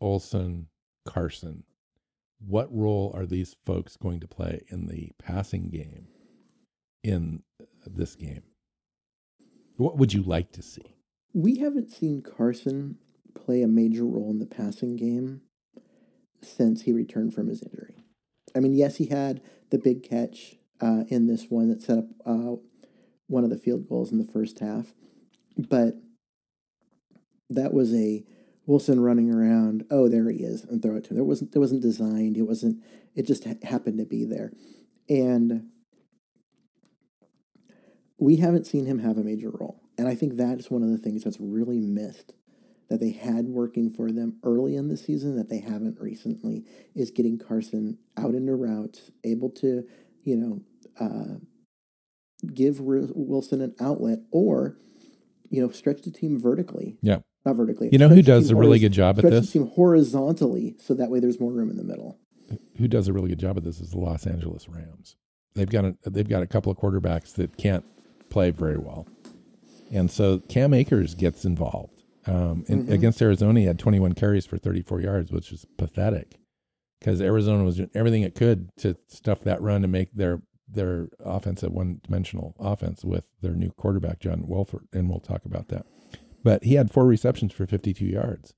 Olsen, Carson. What role are these folks going to play in the passing game in this game? What would you like to see? We haven't seen Carson play a major role in the passing game since he returned from his injury. I mean, yes, he had the big catch uh, in this one that set up uh, one of the field goals in the first half, but that was a Wilson running around. Oh, there he is, and throw it to him. There wasn't. It wasn't designed. It wasn't. It just ha- happened to be there, and we haven't seen him have a major role. And I think that's one of the things that's really missed that they had working for them early in the season that they haven't recently is getting Carson out into routes, able to, you know, uh, give Wi- Wilson an outlet or, you know, stretch the team vertically. Yeah. Not vertically. You know who does a really good job at stretch this? the team horizontally so that way there's more room in the middle. Who does a really good job at this is the Los Angeles Rams. They've got a they've got a couple of quarterbacks that can't play very well, and so Cam Akers gets involved. Um, and Mhm. Against Arizona, he had 21 carries for 34 yards, which is pathetic because Arizona was doing everything it could to stuff that run and make their their offense a one dimensional offense with their new quarterback John Wolford, and we'll talk about that. But he had four receptions for 52 yards,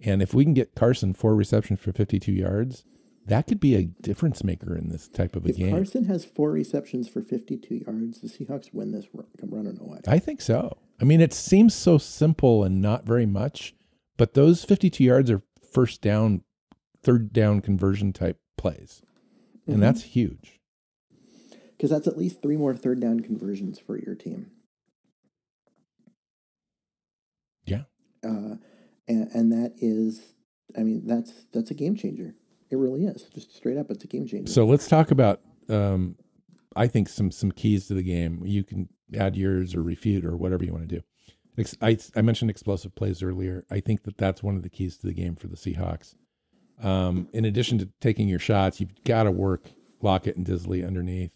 And if we can get Carson four receptions for 52 yards, that could be a difference maker in this type of a If game. Carson has four receptions for 52 yards, the Seahawks win this run, come running away. I think so. I mean, it seems so simple and not very much, but those 52 yards are first down, third down conversion type plays. And Mhm. that's huge. Because that's at least three more third down conversions for your team. Yeah. Uh, and, and that is, I mean, that's that's a game changer. It really is. Just straight up, it's a game changer. So let's talk about, um, I think, some some keys to the game. You can add yours or refute or whatever you want to do. I, I mentioned explosive plays earlier. I think that that's one of the keys to the game for the Seahawks. Um, in addition to taking your shots, you've got to work Lockett and Dissly underneath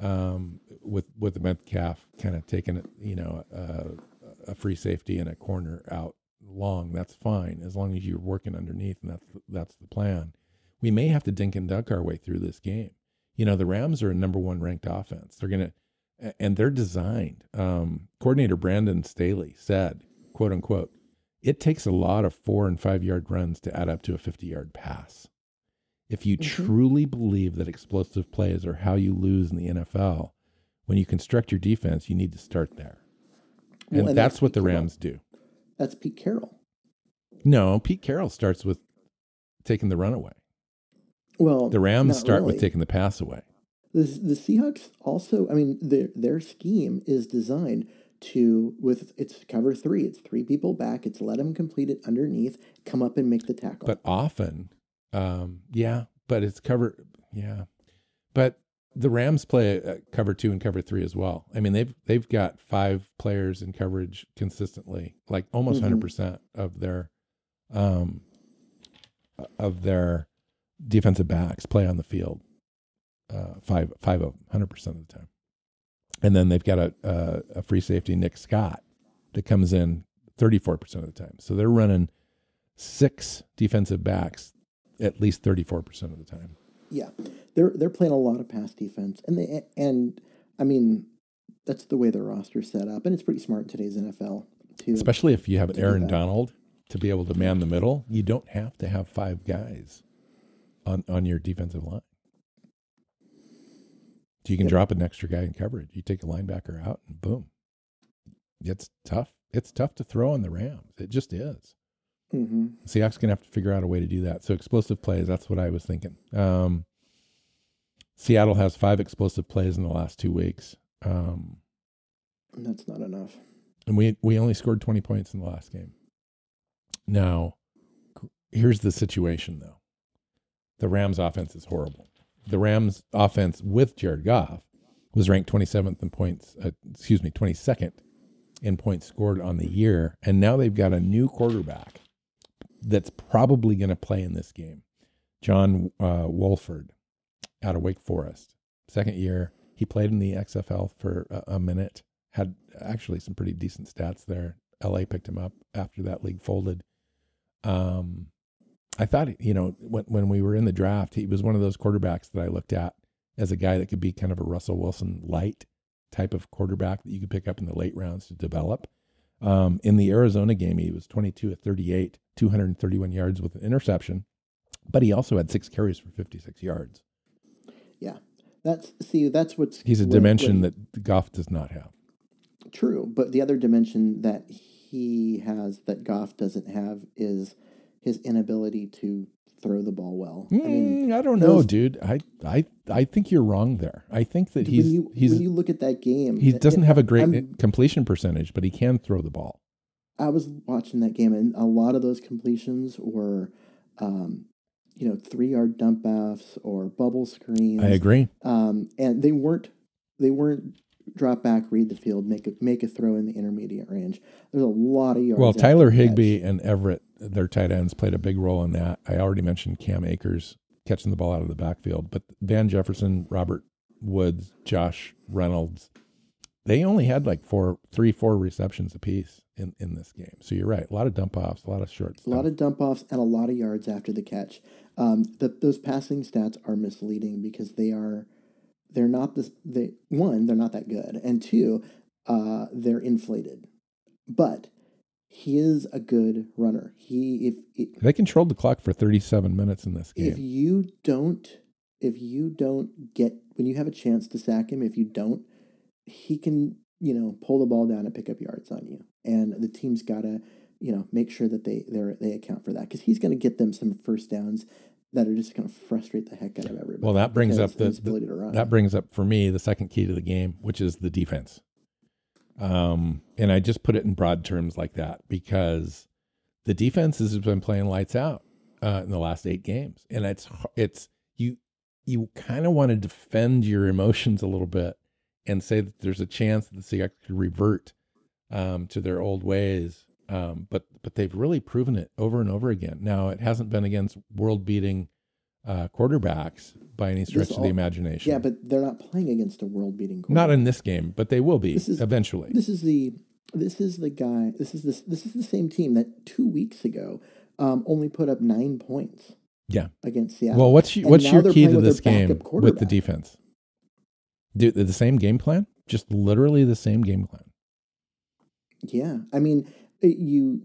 um, with with the Metcalf kind of taking you know, uh, a free safety and a corner out long. That's fine as long as you're working underneath, and that's that's the plan. We may have to dink and dunk our way through this game. You know, the Rams are a number one ranked offense. They're gonna and they're designed. Um, coordinator Brandon Staley said, "quote unquote." It takes a lot of four and five yard runs to add up to a 50 yard pass. If you Mhm. truly believe that explosive plays are how you lose in the NFL, when you construct your defense, you need to start there. Well, And, and that's, that's what the Pete Carroll. Rams do. that's Pete Carroll. No, Pete Carroll starts with taking the run away. Well, The Rams start with taking the pass away. The the Seahawks also, I mean, their their scheme is designed to with it's cover three. It's three people back. It's let them complete it underneath, come up and make the tackle. But often, um, yeah, but it's cover, yeah. But the Rams play uh, cover two and cover three as well. I mean, they've they've got five players in coverage consistently, like almost Mhm. 100 percent of their, um, of their defensive backs play on the field. Uh, five five of hundred percent of the time, and then they've got a, a a free safety Nick Scott that comes in 34 percent of the time. So they're running six defensive backs at least 34% of the time. yeah, they're they're playing a lot of pass defense, and they and I mean that's the way their roster's set up, and it's pretty smart in today's NFL too. Especially if you have do Aaron. Donald to be able to man the middle, you don't have to have five guys on, on your defensive line. So you can Yep. drop an extra guy in coverage. You take a linebacker out and boom. It's tough. It's tough to throw on the Rams. It just is. hmm Seahawks gonna have to figure out a way to do that. So explosive plays, that's what I was thinking. Um, Seattle has five explosive plays in the last two weeks. Um, That's not enough. and we we only scored 20 points in the last game. Now, here's the situation though. The Rams offense is horrible. The Rams offense with Jared Goff was ranked 27th in points, uh, excuse me, 22nd in points scored on the year, and now they've got a new quarterback that's probably going to play in this game. John uh, Wolford out of Wake Forest, second year. He played in the XFL for a, a minute had actually some pretty decent stats there. LA picked him up after that league folded. Um, I thought, you know, when when we were in the draft, he was one of those quarterbacks that I looked at as a guy that could be kind of a Russell Wilson light type of quarterback that you could pick up in the late rounds to develop. Um, in the Arizona game, he was 22 at 38, 231 yards with an interception, but he also had six carries for 56 yards. Yeah, that's see, that's what's He's a what- dimension what- that Goff does not have. True, but the other dimension that he has that Goff doesn't have is his inability to throw the ball well. I mean, Mm, I don't know, those- dude. I, I I think you're wrong there. I think that when he's you he's when you look at that game, he doesn't it- have a great I'm- completion percentage, but he can throw the ball. I was watching that game, and a lot of those completions were, um, you know, three yard dump offs or bubble screens. I agree. um, and they weren't they weren't drop back, read the field, make a make a throw in the intermediate range. There's a lot of yards. Well, Tyler the catch. Higbee and Everett, their tight ends, played a big role in that. I already mentioned Cam Akers catching the ball out of the backfield, but Van Jefferson, Robert Woods, Josh Reynolds, they only had like four, three, four receptions apiece in in this game. So you're right. A lot of dump offs, a lot of short A lot of dump offs and a lot of yards after the catch. Um, the, those passing stats are misleading because they are they're not this they one they're not that good and two uh, they're inflated. But he is a good runner. He if if, They controlled the clock for 37 minutes in this game if you don't if you don't get when you have a chance to sack him, if you don't, he can you know pull the ball down and pick up yards on you. And the team's got to you know make sure that they they they account for that because he's going to get them some first downs that are just going to frustrate the heck out of everybody. Well, that brings up the- his ability to run. That brings up for me the second key to the game, which is the defense. Um, and I just put it in broad terms like that because the defense has been playing lights out uh, in the last eight games, and it's it's you you kind of want to defend your emotions a little bit and say that there's a chance that the Seahawks could revert um, to their old ways, um, but but they've really proven it over and over again. Now it hasn't been against world beating uh, quarterbacks by any stretch of the imagination. yeah, but they're not playing against a world beating. Not in this game, but they will be This is- eventually. This is the this is the guy. This is this this is the same team that two weeks ago um, only put up nine points yeah. against Seattle. Well, what's your, what's your key to this game with the defense? Do the same game plan? Just literally the same game plan. Yeah, I mean, you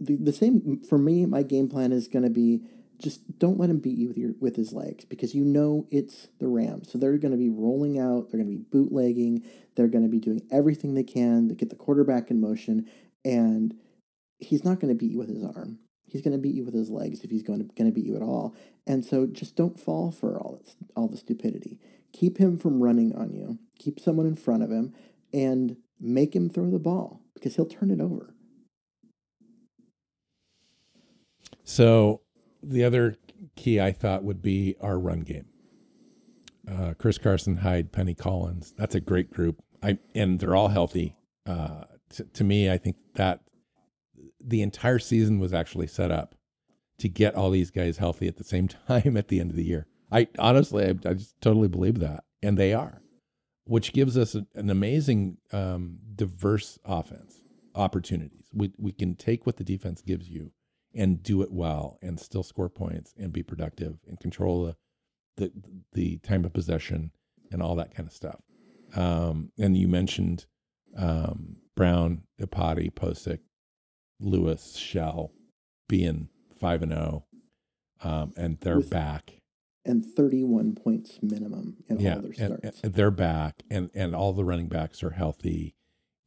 the, the same for me. My game plan is going to be just don't let him beat you with your with his legs because you know it's the Rams. So they're going to be rolling out. They're going to be bootlegging. They're going to be doing everything they can to get the quarterback in motion, and he's not going to beat you with his arm. He's going to beat you with his legs if he's going to going to beat you at all. And so just don't fall for all this, all the stupidity. Keep him from running on you. Keep someone in front of him and make him throw the ball because he'll turn it over. So the other key I thought would be our run game. Uh, Chris Carson, Hyde, Penny Collins. That's a great group. I and they're all healthy. Uh, to, to me, I think that the entire season was actually set up to get all these guys healthy at the same (laughs) time at the end of the year. I honestly, I, I just totally believe that, and they are, which gives us a, an amazing, um, diverse offense opportunities. We we can take what the defense gives you and do it well and still score points and be productive and control the the, the time of possession and all that kind of stuff. Um, and you mentioned um, Brown, Iupati, Pocic, Lewis, Shell being five and zero, um, and they're With- back. And 31 points minimum in Yeah, all their and, starts. and they're back, and and all the running backs are healthy,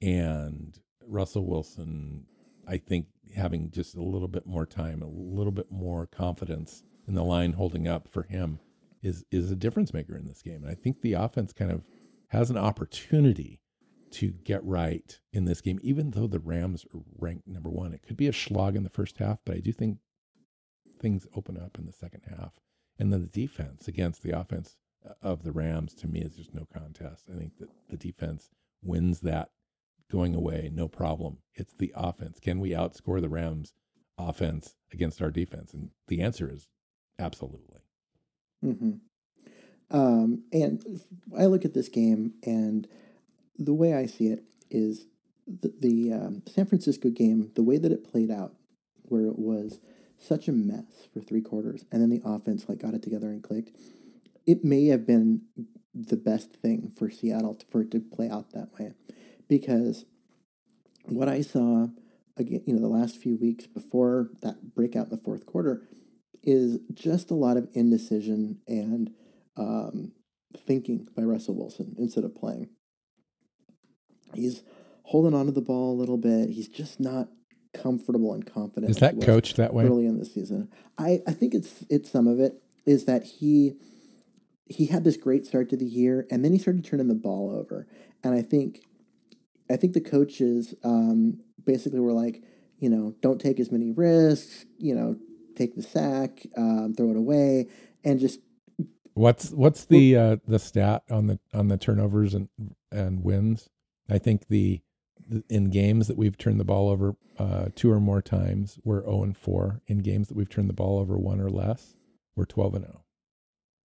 and Russell Wilson, I think, having just a little bit more time, a little bit more confidence in the line holding up for him is is a difference maker in this game. And I think the offense kind of has an opportunity to get right in this game, even though the Rams are ranked number one. It could be a slog in the first half, but I do think things open up in the second half. And then the defense against the offense of the Rams to me is just no contest. I think that the defense wins that going away, no problem. It's the offense. Can we outscore the Rams offense against our defense? And the answer is absolutely. hmm Um, and I look at this game, and the way I see it is the, the um, San Francisco game, the way that it played out, where it was such a mess for three quarters, and then the offense like got it together and clicked. It may have been the best thing for Seattle for it to play out that way, because what I saw again, you know, the last few weeks before that breakout in the fourth quarter is just a lot of indecision and um, thinking by Russell Wilson instead of playing. He's holding on to the ball a little bit. He's just not comfortable and confident. Is that he coached that way? early in the season? I, I think it's it's some of it is that he he had this great start to the year and then he started turning the ball over. And I think I think the coaches um, basically were like, you know, don't take as many risks, you know, take the sack, um, throw it away, and just What's what's the uh, the stat on the on the turnovers and and wins? I think the, the in games that we've turned the ball over uh, two or more times, we're zero and four. In games that we've turned the ball over one or less, we're twelve and zero.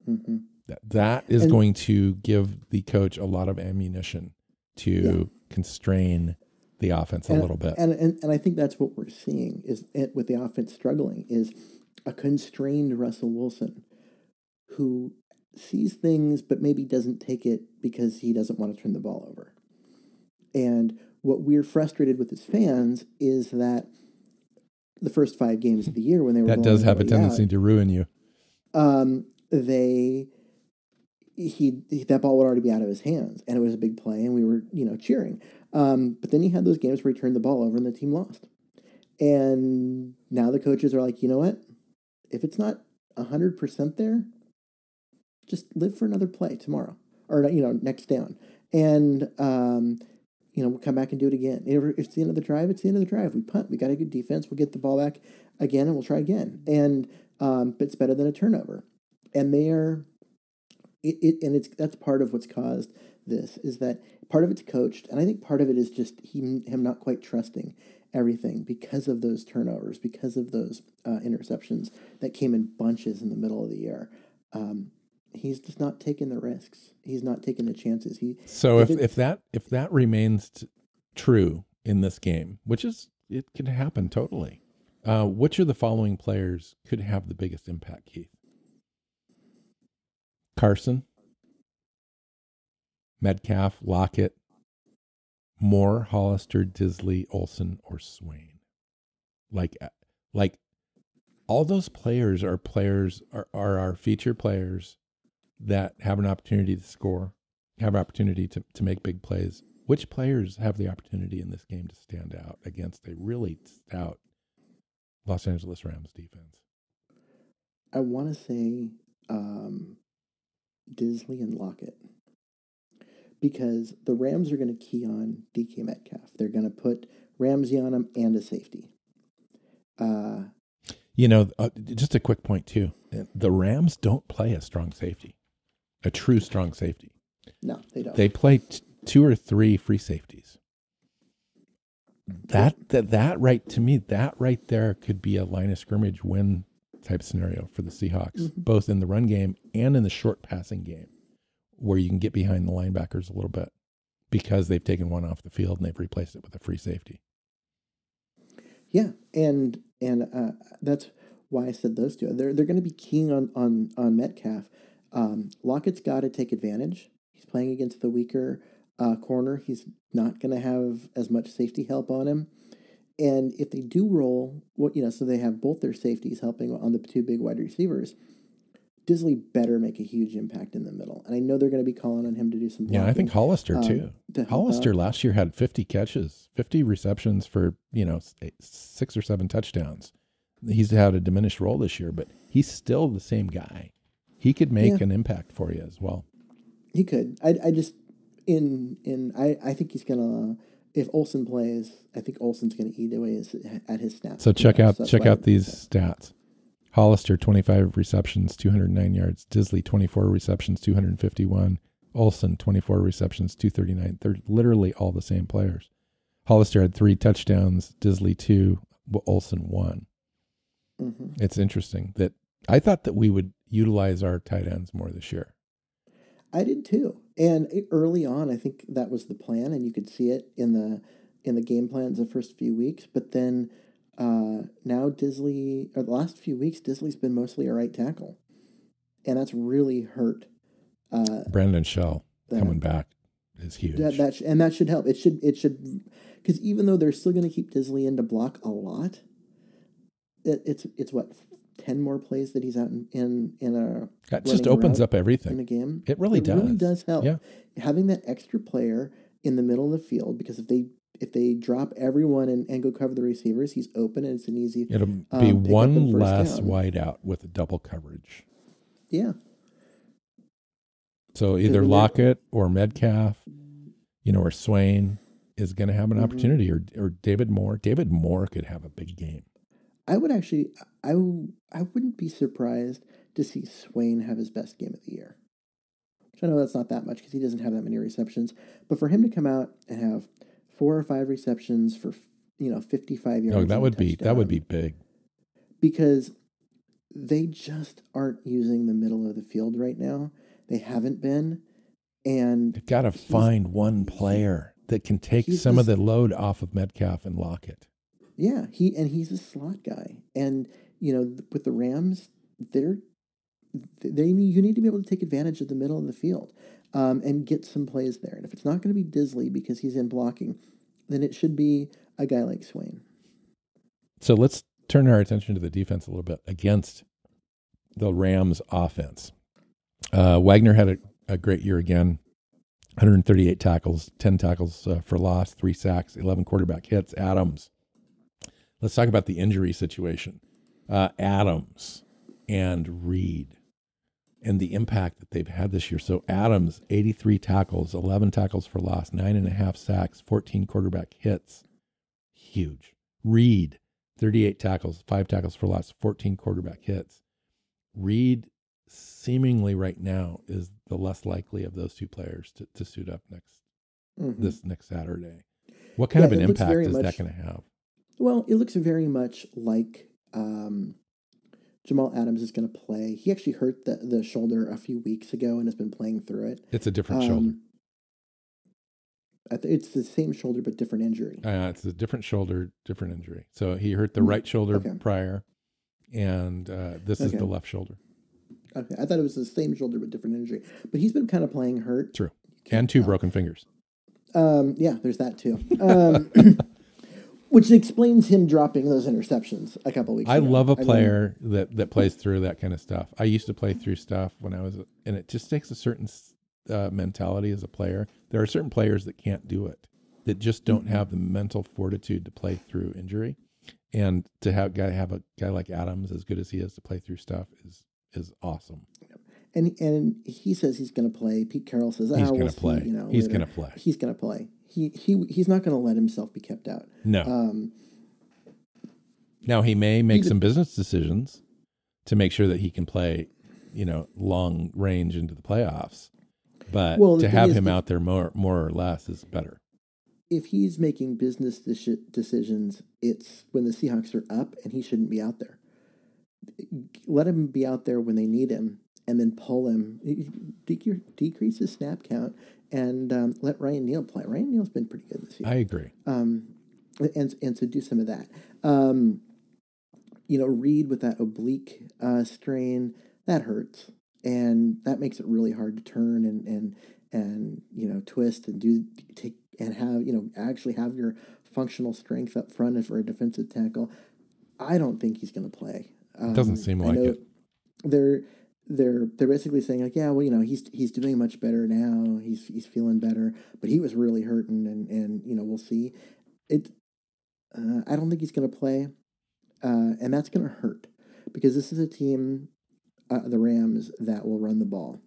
mhm. That that is And- going to give the coach a lot of ammunition to Yeah. Constrain the offense a and, little bit. And, and and I think that's what we're seeing is it, with the offense struggling is a constrained Russell Wilson who sees things but maybe doesn't take it because he doesn't want to turn the ball over. And what we're frustrated with as fans is that the first five games of the year when they were That does have a tendency out, to ruin you. um, they he, he that ball would already be out of his hands, and it was a big play, and we were you know cheering. Um, but then he had those games where he turned the ball over and the team lost, and now the coaches are like, you know what? If it's not hundred percent there, just live for another play tomorrow or you know next down, and um, you know we'll come back and do it again. If it's the end of the drive, it's the end of the drive. We punt. We got a good defense. We'll get the ball back again, and we'll try again. And um, it's better than a turnover. And they are, it, it and it's that's part of what's caused this is that part of it's coached, and I think part of it is just him him not quite trusting everything because of those turnovers, because of those uh, interceptions that came in bunches in the middle of the year. Um, he's just not taking the risks. He's not taking the chances. He So if, If if, that if that remains t- true in this game, which is it can happen totally. Uh, which of the following players could have the biggest impact, Keith? Carson, Metcalf, Lockett, Moore, Hollister, Dissly, Olsen, or Swain. Like, uh, like all those players are players are, are our feature players that have an opportunity to score, have an opportunity to, to make big plays. Which players have the opportunity in this game to stand out against a really stout Los Angeles Rams defense? I want to say um, Dissly and Lockett because the Rams are going to key on DK Metcalf. They're going to put Ramsey on him and a safety. Uh, You know, uh, just a quick point too. The Rams don't play a strong safety, a true strong safety. no, they don't. They play t- two or three free safeties. That that that right to me, that right there could be a line of scrimmage win type scenario for the Seahawks, Mhm. both in the run game and in the short passing game, where you can get behind the linebackers a little bit because they've taken one off the field and they've replaced it with a free safety. Yeah, and and uh, that's why I said those two. They're they're going to be keen on on on Metcalf. Um, Lockett's got to take advantage. He's playing against the weaker uh, corner. He's not going to have as much safety help on him. And if they do roll, what you know, so they have both their safeties helping on the two big wide receivers. Dissly better make a huge impact in the middle, and I know they're going to be calling on him to do some. Yeah, I think Hollister um, too. to Hollister out. last year had 50 catches, 50 receptions for, you know, six or seven touchdowns. He's had a diminished role this year, but he's still the same guy. He could make Yeah. an impact for you as well. He could. I, I just in in I, I think he's gonna if Olsen plays, I think Olsen's gonna eat away his, at his snaps. So check out that's check out these stats. Hollister 25 receptions, 209 yards. Dissly 24 receptions, 251. Olsen 24 receptions, 239. They're literally all the same players. Hollister had 3 touchdowns, Dissly 2, Olsen 1. Mhm. It's interesting that I thought that we would utilize our tight ends more this year. I did too. And early on, I think that was the plan, and you could see it in the in the game plans the first few weeks. But then uh, now Dissly, or the last few weeks, Dissly's been mostly a right tackle, and that's really hurt. Uh, Brandon Shell that. coming back is huge. That, that sh- and that should help. It should it should because even though they're still going to keep Dissly in to block a lot, it, it's it's what ten more plays that he's out in in, in a that just opens up in a everything. game. It really it really does. does help. Yeah. Having that extra player in the middle of the field because if they if they drop everyone and, and go cover the receivers, he's open and it's an easy It'll be um, one less down. wide out with a double coverage. yeah. So either Lockett or Metcalf, you know, or Swain is going to have an Mhm. opportunity, or or David Moore. David Moore could have a big game. I would actually I, I wouldn't be surprised to see Swain have his best game of the year. Which I know that's not that much because he doesn't have that many receptions, but for him to come out and have four or five receptions for you know fifty five oh, yards, No, that would be that would be big. because they just aren't using the middle of the field right now. They haven't been, and They've got to find one player that can take some of the load off of Metcalf and Lockett. Yeah, he and he's a slot guy, and you know th- with the Rams, they're they need you need to be able to take advantage of the middle of the field, um, and get some plays there. And if it's not going to be Dissly because he's in blocking, then it should be a guy like Swain. So let's turn our attention to the defense a little bit against the Rams offense. Uh, Wagner had a, a great year again 138 tackles, 10 tackles uh, for loss, three sacks, 11 quarterback hits. Adams. Let's talk about the injury situation. Uh, Adams and Reed and the impact that they've had this year. So Adams, 83 tackles, 11 tackles for loss, nine and a half sacks, 14 quarterback hits. Huge. Reed, 38 tackles, five tackles for loss, 14 quarterback hits. Reed seemingly right now is the less likely of those two players to, to suit up next Mhm. this next Saturday. What kind Yeah, of an impact is that going to have? Well, it looks very much like um, Jamal Adams is going to play. He actually hurt the, the shoulder a few weeks ago and has been playing through it. It's a different shoulder. Um, I th- it's the same shoulder but different injury. Uh, it's a different shoulder, different injury. So he hurt the Mm, right shoulder okay. prior, and uh, this is the left shoulder. Okay, I thought it was the same shoulder but different injury. But he's been kind of playing hurt. True. And two tell. broken fingers. Um, yeah, there's that too. (laughs) Um, (laughs) which explains him dropping those interceptions a couple weeks ago. I ago. love a player that that plays through that kind of stuff. I used to play through stuff when I was, and it just takes a certain uh, mentality as a player. There are certain players that can't do it, that just don't Mm-hmm. have the mental fortitude to play through injury, and to have guy have a guy like Adams as good as he is to play through stuff is is awesome. and and he says he's going to play. Pete Carroll says, He's "Ah, going we'll to see," play. You know, He's going to play. He's going to play. He he he's not going to let himself be kept out. No. Um, Now he may make some business decisions to make sure that he can play, you know, long range into the playoffs. But Well, to have him if- out there more more or less is better. if he's making business deci- decisions, it's when the Seahawks are up, and he shouldn't be out there. Let him be out there when they need him, and then pull him. Decrease his snap count, and um, let Ryan Neal play. Ryan Neal's been pretty good this year. I agree. um, and and so do some of that. Um, you know, Reed with that oblique uh, strain that hurts, and that makes it really hard to turn and and and you know twist and do take and have you know actually have your functional strength up front for a defensive tackle. I don't think he's going to play. Um, Doesn't seem like it. They're they're they're basically saying like, yeah, well, you know, he's he's doing much better now. He's he's feeling better, but he was really hurting, and and you know, we'll see. It. Uh, I don't think he's going to play, uh, and that's going to hurt because this is a team, uh, the Rams, that will run the ball.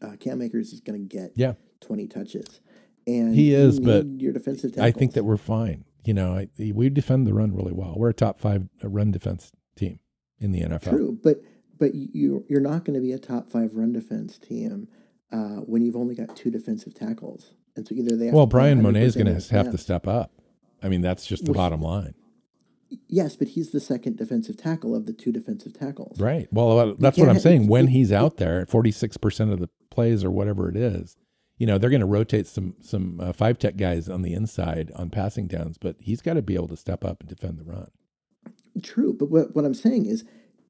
Uh, Cam Akers is going to get Yeah. twenty touches, and He is, but your defensive. I think that we're fine. You know, I, we defend the run really well. We're a top five run defense team in the NFL. True, but but you you're not going to be a top five run defense team uh, when you've only got two defensive tackles, and so either they have Well, Bryan Mone is going to have to step up. I mean, that's just the Well, bottom line, Yes, but he's the second defensive tackle of the two defensive tackles. right? Well, that's what I'm saying. When he's out there, 46 percent of the plays or whatever it is, you know, they're going to rotate some some uh, five tech guys on the inside on passing downs, but he's got to be able to step up and defend the run. True, but what what I'm saying is,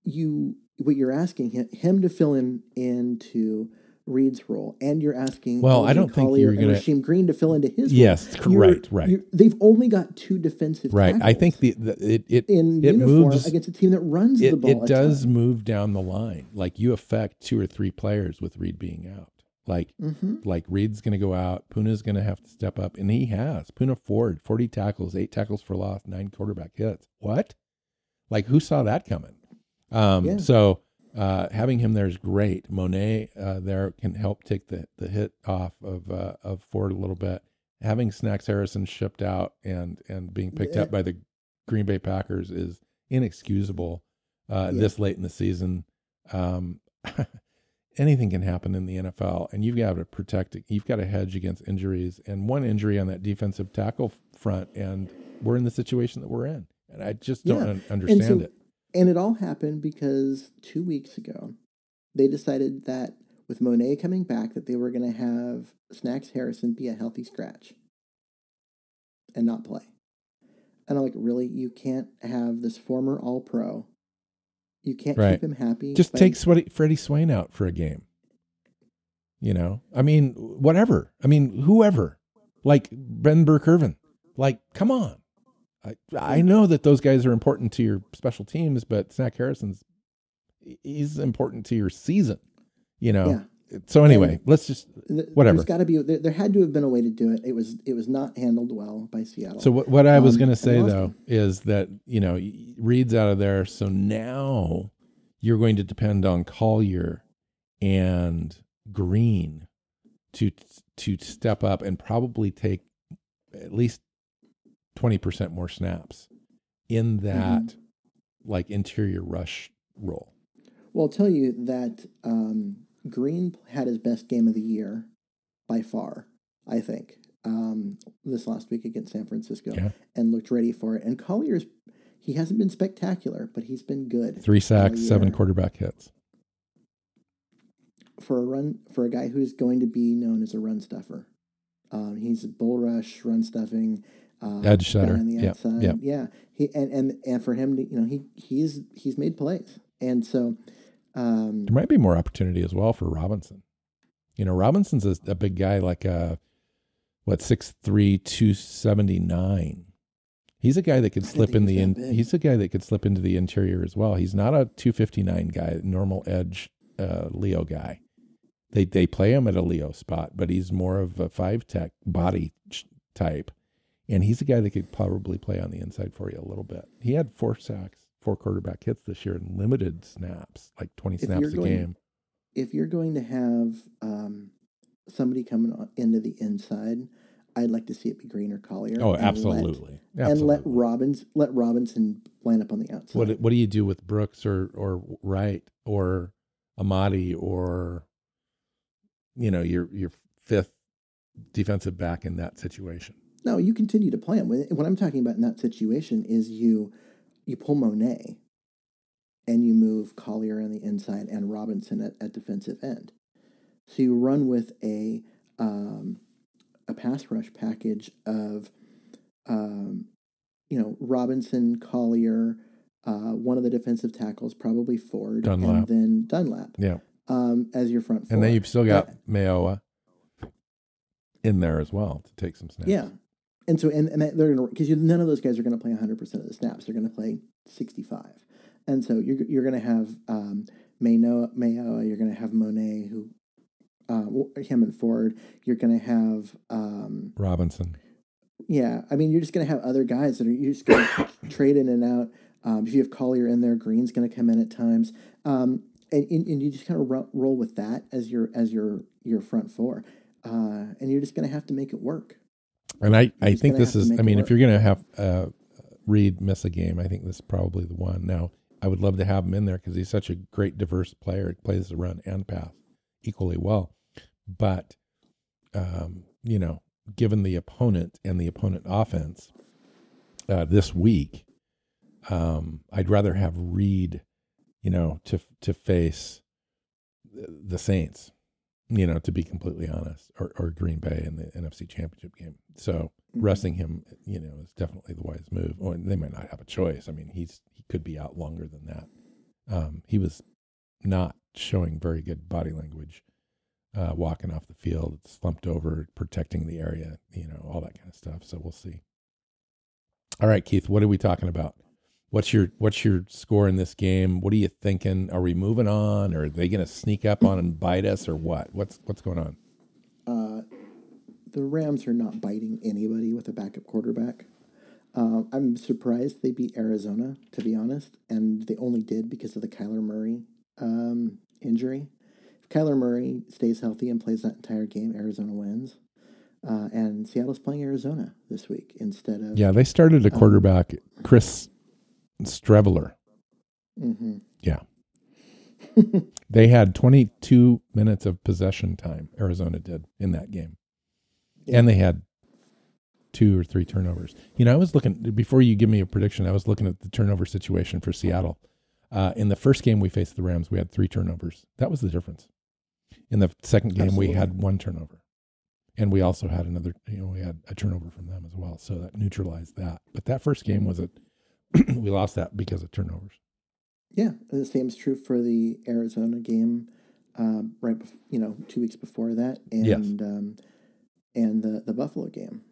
you what you're asking him, him to fill in into Reed's role, and you're asking Well, I don't think Collier you're gonna- Rasheem Green to fill into his. Yes, role. You're- right, right. you're- They've only got two defensive. Right. I think the, the it it in it uniform moves against a team that runs the ball. it does ton. move down the line. Like you affect two or three players with Reed being out. Like Mhm. like Reed's going to go out, Poona's going to have to step up, and he has. Poona Ford, forty tackles, eight tackles for loss, nine quarterback hits. What? Like who saw that coming? Um, Yeah. So uh, having him there is great. Mone uh, there can help take the the hit off of uh, of Ford a little bit. Having Snacks Harrison shipped out and and being picked Yeah. up by the Green Bay Packers is inexcusable uh, Yeah. this late in the season. Um, (laughs) anything can happen in the NFL, and you've got to protect it. You've got to hedge against injuries, and one injury on that defensive tackle front, and we're in the situation that we're in. And I just don't Yeah. un- understand so, it. And it all happened because two weeks ago, they decided that with Mone coming back, that they were going to have Snacks Harrison be a healthy scratch and not play. And I'm like, really? You can't have this former All Pro. You can't Right. keep him happy. Just take Sweaty, Freddie Swain out for a game. You know, I mean, whatever. I mean, whoever. like Ben Burr-Kirven. Like, come on. I, I know that those guys are important to your special teams, but Snack Harrison's he's important to your season. You know. Yeah. So anyway, let's just Whatever. There's got to be there, there had to have been a way to do it. It was it was not handled well by Seattle. So what, what I was Um, going to say though is that you know Reed's out of there, so now you're going to depend on Collier and Green to to step up and probably take at least twenty percent more snaps in that Mm-hmm. like interior rush role. Well, I'll tell you that um, Green had his best game of the year by far, I think, um, this last week against San Francisco Yeah. and looked ready for it. And Collier's, he hasn't been spectacular, but he's been good. Three sacks, seven quarterback hits. For a run, for a guy who's going to be known as a run stuffer. Um, he's bull rush, run stuffing, Edge guy setter. on the Yeah, outside. yeah. yeah. He and, and and for him to, you know, he he's he's made plays. And so um, There might be more opportunity as well for Robinson. You know, Robinson's a, a big guy, like uh what six three two seventy nine. He's a guy that could slip in the in, he's a guy that could slip into the interior as well. He's not a two fifty nine guy, normal edge uh, Leo guy. They they play him at a Leo spot, but he's more of a five tech body type, and he's a guy that could probably play on the inside for you a little bit. He had four sacks, four quarterback hits this year in limited snaps, like twenty If snaps a going- game. if you're going to have um, somebody coming on, into the inside, I'd like to see it be Green or Collier. Oh, and let- absolutely. and let Robbins let Robinson line up on the outside. what what do you do with Brooks or or Wright or Amadi or you know your your fifth defensive back in that situation? No, you continue to play. When- What I'm talking about in that situation is you you pull Mone and you move Collier on the inside and Robinson at, at defensive end. So you run with a um, a pass rush package of um, you know Robinson, Collier, uh, one of the defensive tackles, probably Ford, Dunlap. and then Dunlap Yeah, um, as your front four. and then you've still got Uh, Mayowa in there as well to take some snaps. Yeah. And so, and, and they're going to, because none of those guys are going to play 100% of the snaps. They're going to play 65. And so you're, you're going to have um, Mayo, Mayo, you're going to have Mone, who, uh, him and Ford. You're going to have, um, Robinson. yeah, I mean, you're just going to have other guys that are, you're just going (coughs) to trade in and out. Um, if you have Collier in there, Green's going to come in at times. Um, and, and, and you just kind of ro- roll with that as your, as your, your front four. Uh, and you're just going to have to make it work. And I, I think this is, I mean, if you're going to have uh, Reed miss a game, I think this is probably the one. Now, I would love to have him in there because he's such a great, diverse player. He plays the run and pass equally well. But, um, you know, given the opponent and the opponent offense uh, this week, um, I'd rather have Reed, you know, to to face the- the Saints, you know, to be completely honest, or, or Green Bay in the NFC Championship game. So Mhm. resting him, you know, is definitely the wise move. Or they might not have a choice. I mean, he's he could be out longer than that. Um, he was not showing very good body language, uh, walking off the field, slumped over, protecting the area, you know, all that kind of stuff. So we'll see. All right, Keith, what are we talking about? What's your what's your score in this game? What are you thinking? Are we moving on? Or are they going to sneak up on and bite us, or what? What's what's going on? Uh, the Rams are not biting anybody with a backup quarterback. Um, I'm surprised they beat Arizona, to be honest, and they only did because of the Kyler Murray um, injury. If Kyler Murray stays healthy and plays that entire game, Arizona wins. Uh, and Seattle's playing Arizona this week instead of Yeah, they started a Um, quarterback, Chris Streveler. hmm Yeah. (laughs) They had 22 minutes of possession time, Arizona did in that game. Yeah. And they had two or three turnovers. You know, I was looking, before you give me a prediction, I was looking at the turnover situation for Seattle. Uh, in the first game we faced the Rams, we had three turnovers. That was the difference. In the second game, Absolutely. we had one turnover. And we also had another, you know, we had a turnover from them as well. So that neutralized that. But that first game was a, we lost that because of turnovers. Yeah, the same is true for the Arizona game, um, right? You know, two weeks before that, and Yes. um, and the the Buffalo game.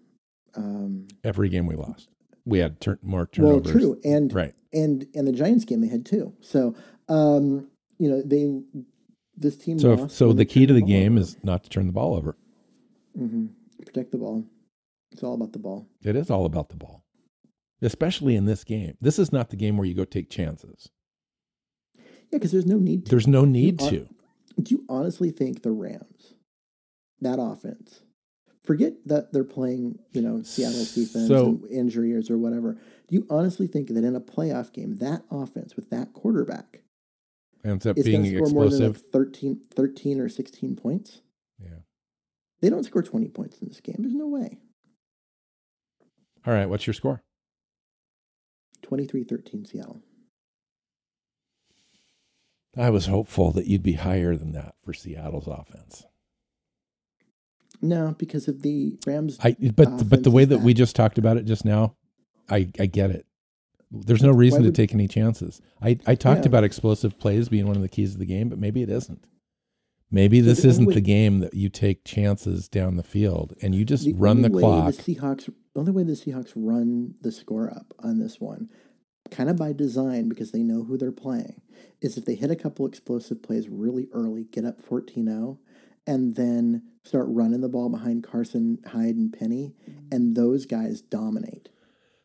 Um, Every game we lost, we had more well, turnovers. true, and Right. and and the Giants game they had two. So, um, you know, they this team. So, if, so the key to turned the game over. is not to turn the ball over. Mhm. protect the ball. It's all about the ball. It is all about the ball, especially in this game. This is not the game where you go take chances. Yeah, because there's no need to. There's no need are- to. Do you honestly think the Rams, that offense, forget that they're playing, you know, Seattle's defense So- and injuries or whatever. Do you honestly think that in a playoff game, that offense with that quarterback Ends up being score more than like explosive. 13, 13 or 16 points? Yeah. They don't score 20 points in this game. There's no way. All right. What's your score? 23 13 Seattle. I was hopeful that you'd be higher than that for Seattle's offense. No, because of the Rams. I but but the way that we just talked about it just now, I I get it. There's no reason Why to take any chances. I I talked Yeah. about explosive plays being one of the keys of the game, but maybe it isn't. Maybe So this the isn't way- the game that you take chances down the field and you just the run the clock. The Seahawks, the only way the Seahawks run the score up on this one, kind of by design because they know who they're playing, is if they hit a couple explosive plays really early, get up 14 0, and then start running the ball behind Carson, Hyde, and Penny, and those guys dominate.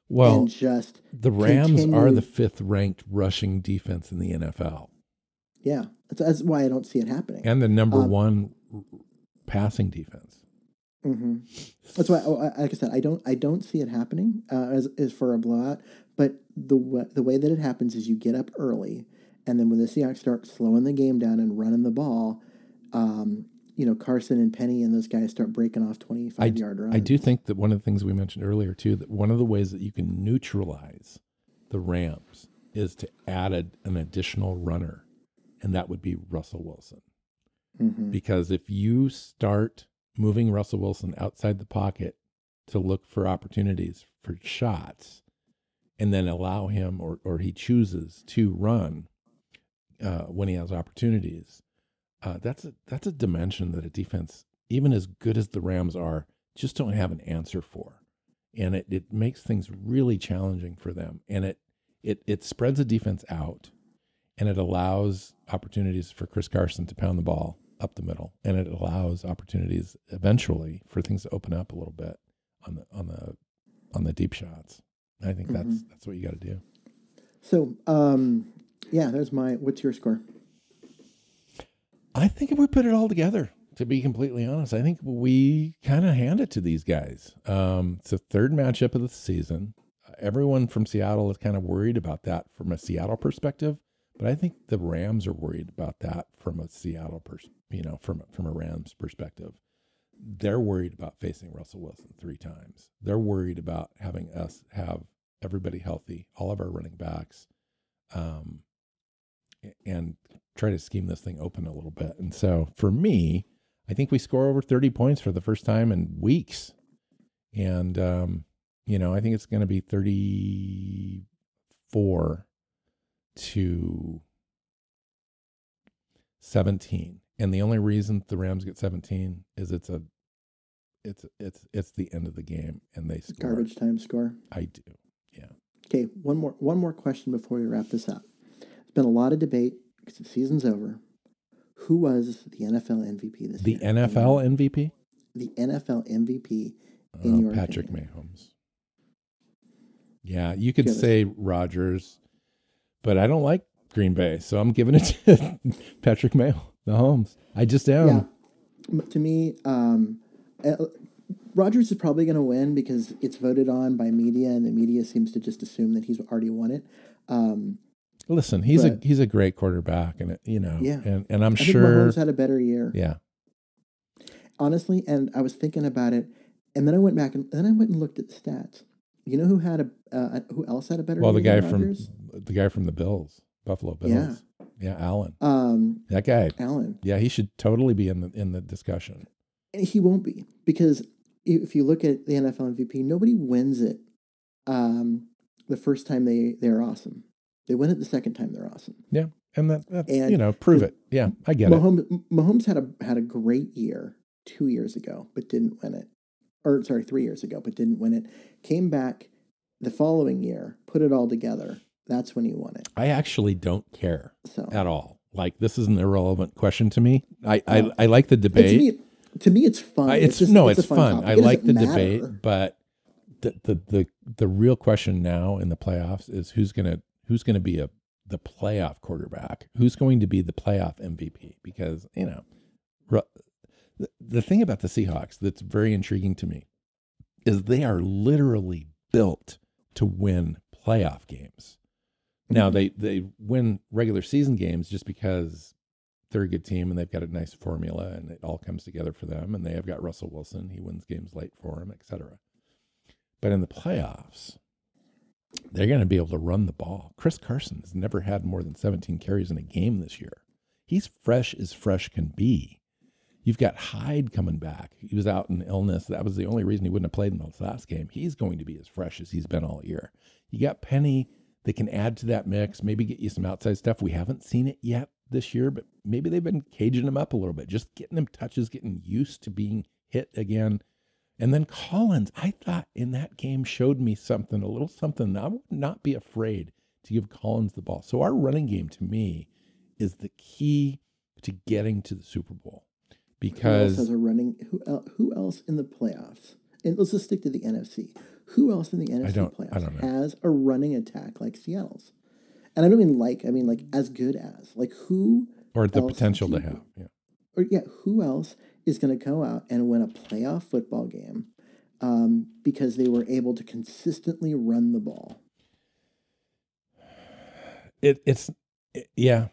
Well, and just, the Rams are the fifth ranked rushing defense in the NFL yeah, that's, that's why I don't see it happening. and the number Um, one r- passing defense. Hmm That's why, oh, like I said, I don't, I don't see it happening uh, as, as for a blowout. But the wa- the way that it happens is you get up early, and then when the Seahawks start slowing the game down and running the ball, um, you know Carson and Penny and those guys start breaking off twenty five yard runs. I do think that one of the things we mentioned earlier too that one of the ways that you can neutralize the Rams is to add a, an additional runner, and that would be Russell Wilson. Mhm. Because if you start moving Russell Wilson outside the pocket to look for opportunities for shots, and then allow him or or he chooses to run uh, when he has opportunities, uh, that's a that's a dimension that a defense, even as good as the Rams are, just don't have an answer for, and it, it makes things really challenging for them, and it it it spreads the defense out, and it allows opportunities for Chris Carson to pound the ball up the middle, and it allows opportunities eventually for things to open up a little bit on the on the on the deep shots. I think that's that's what you got to do. So, um, yeah, there's my. What's your score? I think if we put it all together, to be completely honest, I think we kind of hand it to these guys. Um, it's the third matchup of the season. Everyone from Seattle is kind of worried about that from a Seattle perspective, but I think the Rams are worried about that from a Seattle person, you know, from from a Rams perspective. They're worried about facing Russell Wilson three times. They're worried about having us have everybody healthy, all of our running backs, um, and try to scheme this thing open a little bit. And so for me, I think we score over 30 points for the first time in weeks. And, um, you know, I think it's going to be 34 to 17. And the only reason the Rams get 17 is it's a, it's, it's, it's the end of the game and they score. Garbage time score. I do. Yeah. Okay, one more one more question before we wrap this up. There's been a lot of debate because the season's over. Who was the NFL MVP this The year? NFL MVP? The NFL MVP in Oh, your Patrick opinion. Mahomes. Yeah, you could Give us- say Rodgers, but I don't like Green Bay, so I'm giving it to (laughs) Patrick Mahomes. Mahomes. I just am. Yeah. To me, um, Rodgers is probably going to win because it's voted on by media, and the media seems to just assume that he's already won it. Um, Listen, he's But- a he's a great quarterback, and you know, Yeah. and and I'm I sure, Mahomes had a better year, yeah, honestly. And I was thinking about it, and then I went back and then I went and looked at the stats. You know who had a uh, who else had a better? well, the guy from the guy from the Bills, Buffalo Bills, Yeah. yeah, Allen, um, that guy, Allen. yeah, he should totally be in the in the discussion. And he won't be because if you look at the NFL MVP, nobody wins it um, the first time they they're awesome. They win it the second time they're awesome. Yeah, and that, that And you know, prove it. Yeah, I get it. Mahomes, Mahomes had a had a great year two years ago, but didn't win it. Or sorry, three years ago, but didn't win it. Came back the following year, put it all together. That's when he won it. I actually don't care So at all. Like this is an irrelevant question to me. I I. I like the And to debate. me, to me, it's fun. I- it's, just- no, a it's, fun. fun. I It like the doesn't debate, but the, the the the real question now in the playoffs is who's gonna who's gonna be a the playoff quarterback? Who's going to be the playoff MVP? Because you know, the, thing about the Seahawks that's very intriguing to me is they are literally built to win playoff games. Now Mhm. they they win regular season games just because they're a good team and they've got a nice formula and it all comes together for them and they have got Russell Wilson, he wins games late for them, etc. But in the playoffs, they're going to be able to run the ball. Chris Carson has never had more than 17 carries in a game this year. He's fresh as fresh can be. You've got Hyde coming back. He was out in illness. That was the only reason he wouldn't have played in the last game. He's going to be as fresh as he's been all year. You got Penny that can add to that mix, maybe get you some outside stuff. We haven't seen it yet this year, but maybe they've been caging him up a little bit, just getting him touches, getting used to being hit again. And then Collins, I thought in that game showed me something, a little something. I would not be afraid to give Collins the ball. So our running game to me is the key to getting to the Super Bowl who else because has a running? Who el- who else in the playoffs? And let's just stick to the NFC. Who else in the NFC playoffs has a running attack like Seattle's? And I don't mean like. I mean like as good as. Like who? or the potential to have. Yeah. Or yeah, who else is going to go out and win a playoff football game um, because they were able to consistently run the ball? It it's it- yeah.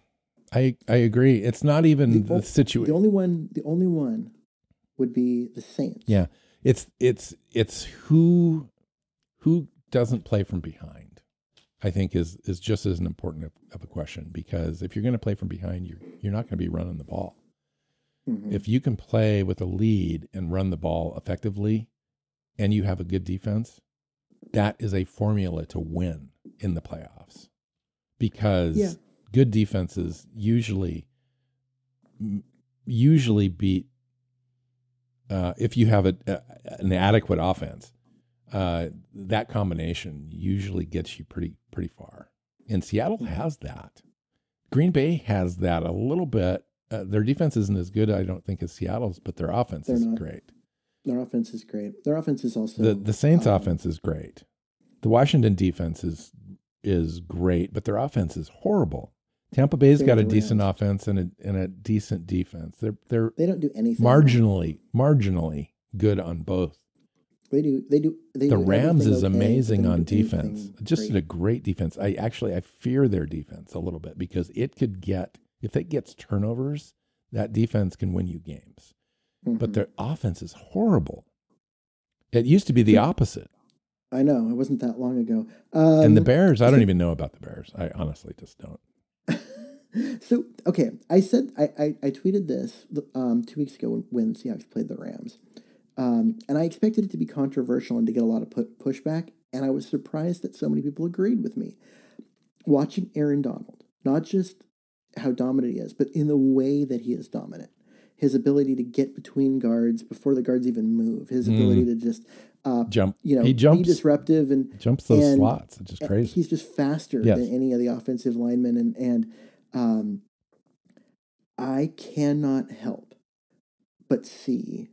I I agree. It's not even The the, situation. The only one. The only one would be the Saints. Yeah. It's it's it's who who doesn't play from behind. I think is is just as an important of, of a question because if you're going to play from behind, you're you're not going to be running the ball. Mhm. If you can play with a lead and run the ball effectively, and you have a good defense, that is a formula to win in the playoffs. Because Yeah. Good defenses usually usually beat uh, if you have a, a, an adequate offense. Uh, that combination usually gets you pretty pretty far, and Seattle has that. Green Bay has that a little bit. Uh, their defense isn't as good, I don't think, as Seattle's, but their offense They're is not. great. Their offense is great. Their offense is also the The Saints' um, offense is great. The Washington defense is is great, but their offense is horrible. Tampa Bay's got a decent offense and a and a decent defense. They're they're They don't do anything. marginally marginally good on both. They do. They do. They the do Rams is okay, amazing on defense. Just great. a great defense. I actually I fear their defense a little bit because it could get if it gets turnovers, that defense can win you games. But Mhm. their offense is horrible. It used to be the opposite. I know it wasn't that long ago. Um, and the Bears, I don't even know about the Bears. I honestly just don't. So okay, I said I, I, I tweeted this um, two weeks ago when, when Seahawks played the Rams, um, and I expected it to be controversial and to get a lot of pu- pushback, and I was surprised that so many people agreed with me. Watching Aaron Donald, not just how dominant he is, but in the way that he is dominant, his ability to get between guards before the guards even move, his ability to just uh, Jump. you know Mm. he jumps be disruptive and jumps those and- slots. It's just crazy. He's just faster Yes. than any of the offensive linemen, and and um, I cannot help but see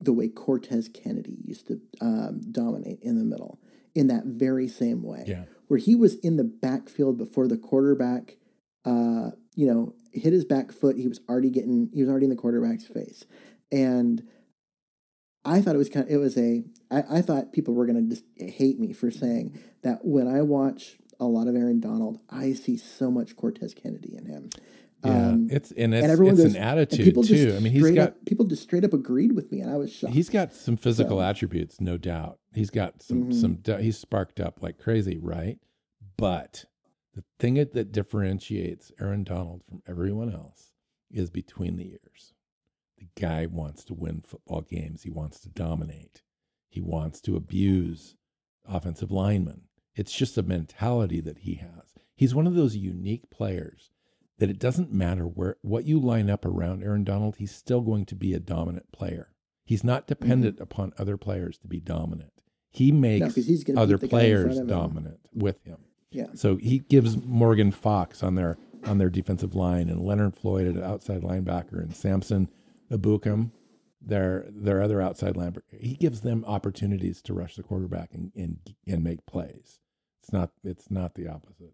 the way Cortez Kennedy used to um, dominate in the middle in that very same way, Yeah. where he was in the backfield before the quarterback, uh, you know, hit his back foot. He was already getting, he was already in the quarterback's face, and I thought it was kind of, it was a, I, I thought people were going to just hate me for saying that when I watch a lot of Aaron Donald, I see so much Cortez Kennedy in him. Yeah. Um, it's and it's, everyone it's goes- an attitude too. I mean, he's got up, people just straight up agreed with me, and I was shocked. he's got some physical So- attributes, no doubt. He's got some Mhm. some he's sparked up like crazy, right? But the thing that, that differentiates Aaron Donald from everyone else is between the ears. The guy wants to win football games. He wants to dominate. He wants to abuse offensive linemen. It's just a mentality that he has. He's one of those unique players that it doesn't matter where what you line up around Aaron Donald, he's still going to be a dominant player. He's not dependent mm-hmm. upon other players to be dominant. He makes he's other beat the guy in front players dominant with him. Yeah. So he gives Morgan Fox on their on their defensive line and Leonard Floyd at outside linebacker and Samson Ebukam, their their other outside linebacker. He gives them opportunities to rush the quarterback and and, and make plays. It's not it's not the opposite.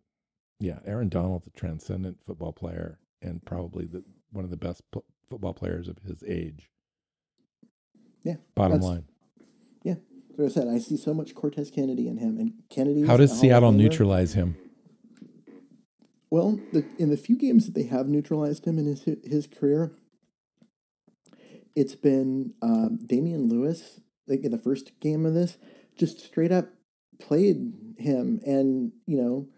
Yeah, Aaron Donald's a transcendent football player and probably the one of the best pl- football players of his age. Yeah. Bottom line. Yeah. So I said I see so much Cortez Kennedy in him, and Kennedy. How does Seattle neutralize him? Well, the, in the few games that they have neutralized him in his his career, it's been um, Damian Lewis. Like in the first game of this, just straight up played him and you know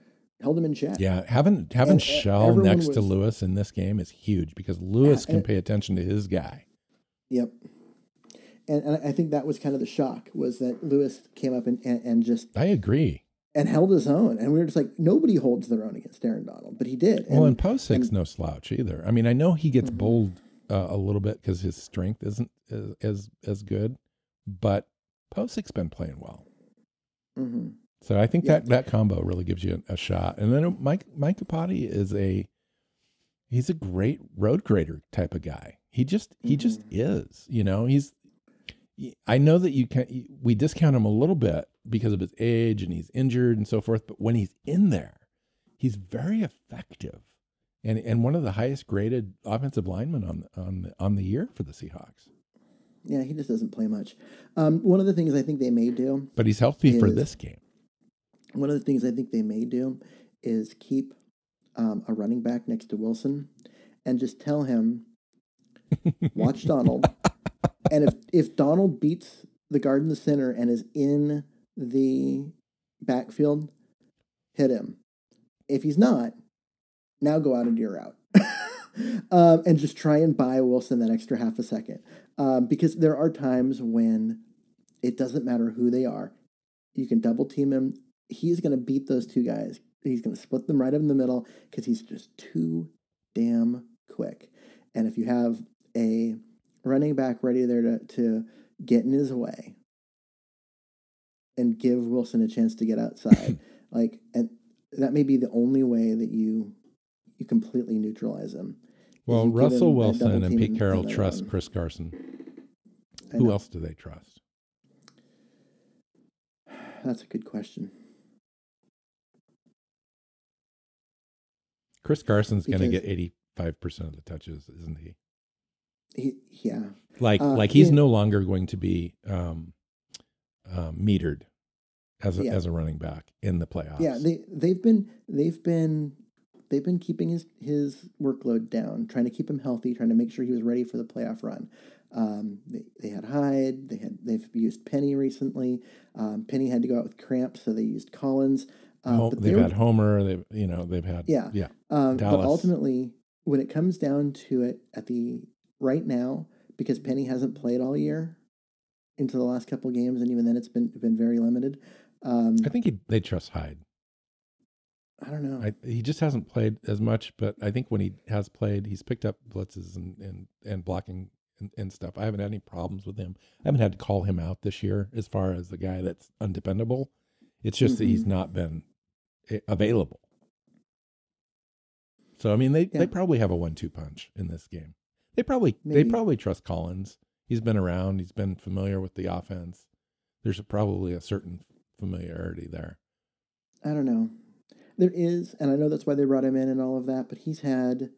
held him in check. Yeah, having having And, uh, Shell next to Lewis in this game is huge because Lewis Yeah, can pay attention to his guy. Yep. And, and I think that was kind of the shock was that Lewis came up and, and, and just I agree. and held his own, and we were just like nobody holds their own against Aaron Donald, but he did. well, and Pocic's and- Mm-hmm. no slouch either. I mean, I know he gets bowled uh, a little bit because his strength isn't as as, as good, but Pocic's been playing well. Mhm. So I think Yeah. that that combo really gives you a, a shot. And then Mike Mike Iupati is a he's a great road grader type of guy. He just he just Mm-hmm. is. You know, he's. I know that you can we discount him a little bit because of his age and he's injured and so forth. But when he's in there, he's very effective, and and one of the highest graded offensive linemen on on the, on the year for the Seahawks. Yeah, he just doesn't play much. Um, one of the things I think they may do, But he's healthy for this game. One of the things I think they may do, is keep um, a running back next to Wilson, and just tell him, (laughs) watch Donald, and if if Donald beats the guard in the center and is in the backfield, hit him. If he's not, now go out into your route. (laughs) um, and just try and buy Wilson that extra half a second. Um, because there are times when it doesn't matter who they are. You can double team him. He's going to beat those two guys. He's going to split them right up in the middle because he's just too damn quick. And if you have a running back ready there to, to get in his way and give Wilson a chance to get outside, (laughs) like, and that may be the only way that you you completely neutralize him. Well, you Russell him Wilson and Pete Carroll trust. Chris Carson. Who else do they trust? (sighs) That's a good question. Chris Carson's going to get eighty-five percent of the touches, isn't he? He, yeah, Like, Uh, like he's yeah. no longer going to be um, um, metered as a, Yeah. as a running back in the playoffs. yeah. They they've been they've been they've been keeping his his workload down, trying to keep him healthy, trying to make sure he was ready for the playoff run. Um, they, they had Hyde. They had they've used Penny recently. Um, Penny had to go out with cramps, so they used Collins. Um, they've had Homer. They've you know they've had Yeah. yeah Um, but ultimately, when it comes down to it, at the right now, because Penny hasn't played all year into the last couple games, and even then, it's been been very limited. Um, I think he, they trust Hyde. I don't know. I, he just hasn't played as much, but I think when he has played, he's picked up blitzes and and, and blocking and, and stuff. I haven't had any problems with him. I haven't had to call him out this year as far as the guy that's undependable. It's just that he's Mhm. not been available. So I mean, they, Yeah. they probably have a one-two punch in this game. They probably Maybe. they probably trust Collins. He's been around. He's been familiar with the offense. There's a, probably a certain familiarity there. I don't know. There is, and I know that's why they brought him in and all of that. But he's had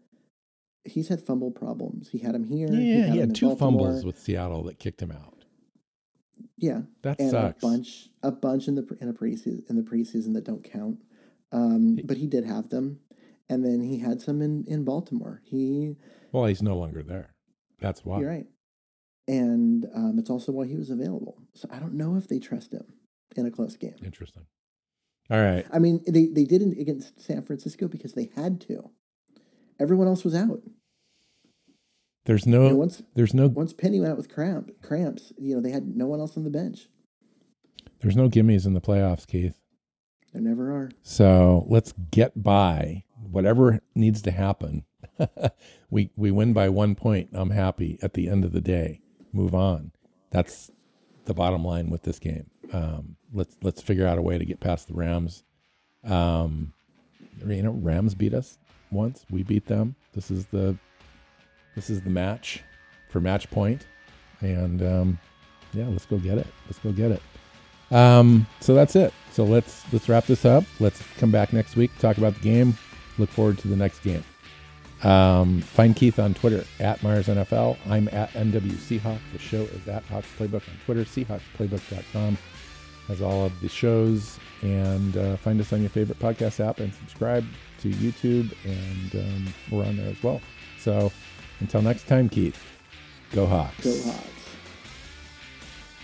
he's had fumble problems. He had him here. Yeah, he him had two Baltimore. fumbles with Seattle that kicked him out. Yeah, That and sucks. a bunch a bunch in the in a preseason in the preseason that don't count. Um, but he did have them, and then he had some in in Baltimore. He Well, he's no longer there. That's why. You're right. And um, it's also why he was available. So I don't know if they trust him in a close game. Interesting. All right. I mean, they, they didn't against San Francisco because they had to. Everyone else was out. There's You no. know, once There's no. once Penny went out with cramp cramps, you know, they had no one else on the bench. There's no gimmies in the playoffs, Keith. There never are. So let's get by whatever needs to happen. (laughs) we we win by one point. I'm happy at the end of the day. Move on. that's the bottom line with this game. Um, let's let's figure out a way to get past the Rams. Um, you know, Rams beat us once. We beat them. This is the this is the match for match point. and um, yeah, let's go get it. Let's go get it. Um, so that's it. So let's let's wrap this up. Let's come back next week, talk about the game. Look forward to the next game. Um, find Keith on Twitter at Myers NFL. I'm at NW Seahawk. The show is at Hawks Playbook on Twitter. SeahawksPlaybook.com has all of the shows. And uh, find us on your favorite podcast app and subscribe to YouTube. And um, we're on there as well. So until next time, Keith, go Hawks. Go Hawks.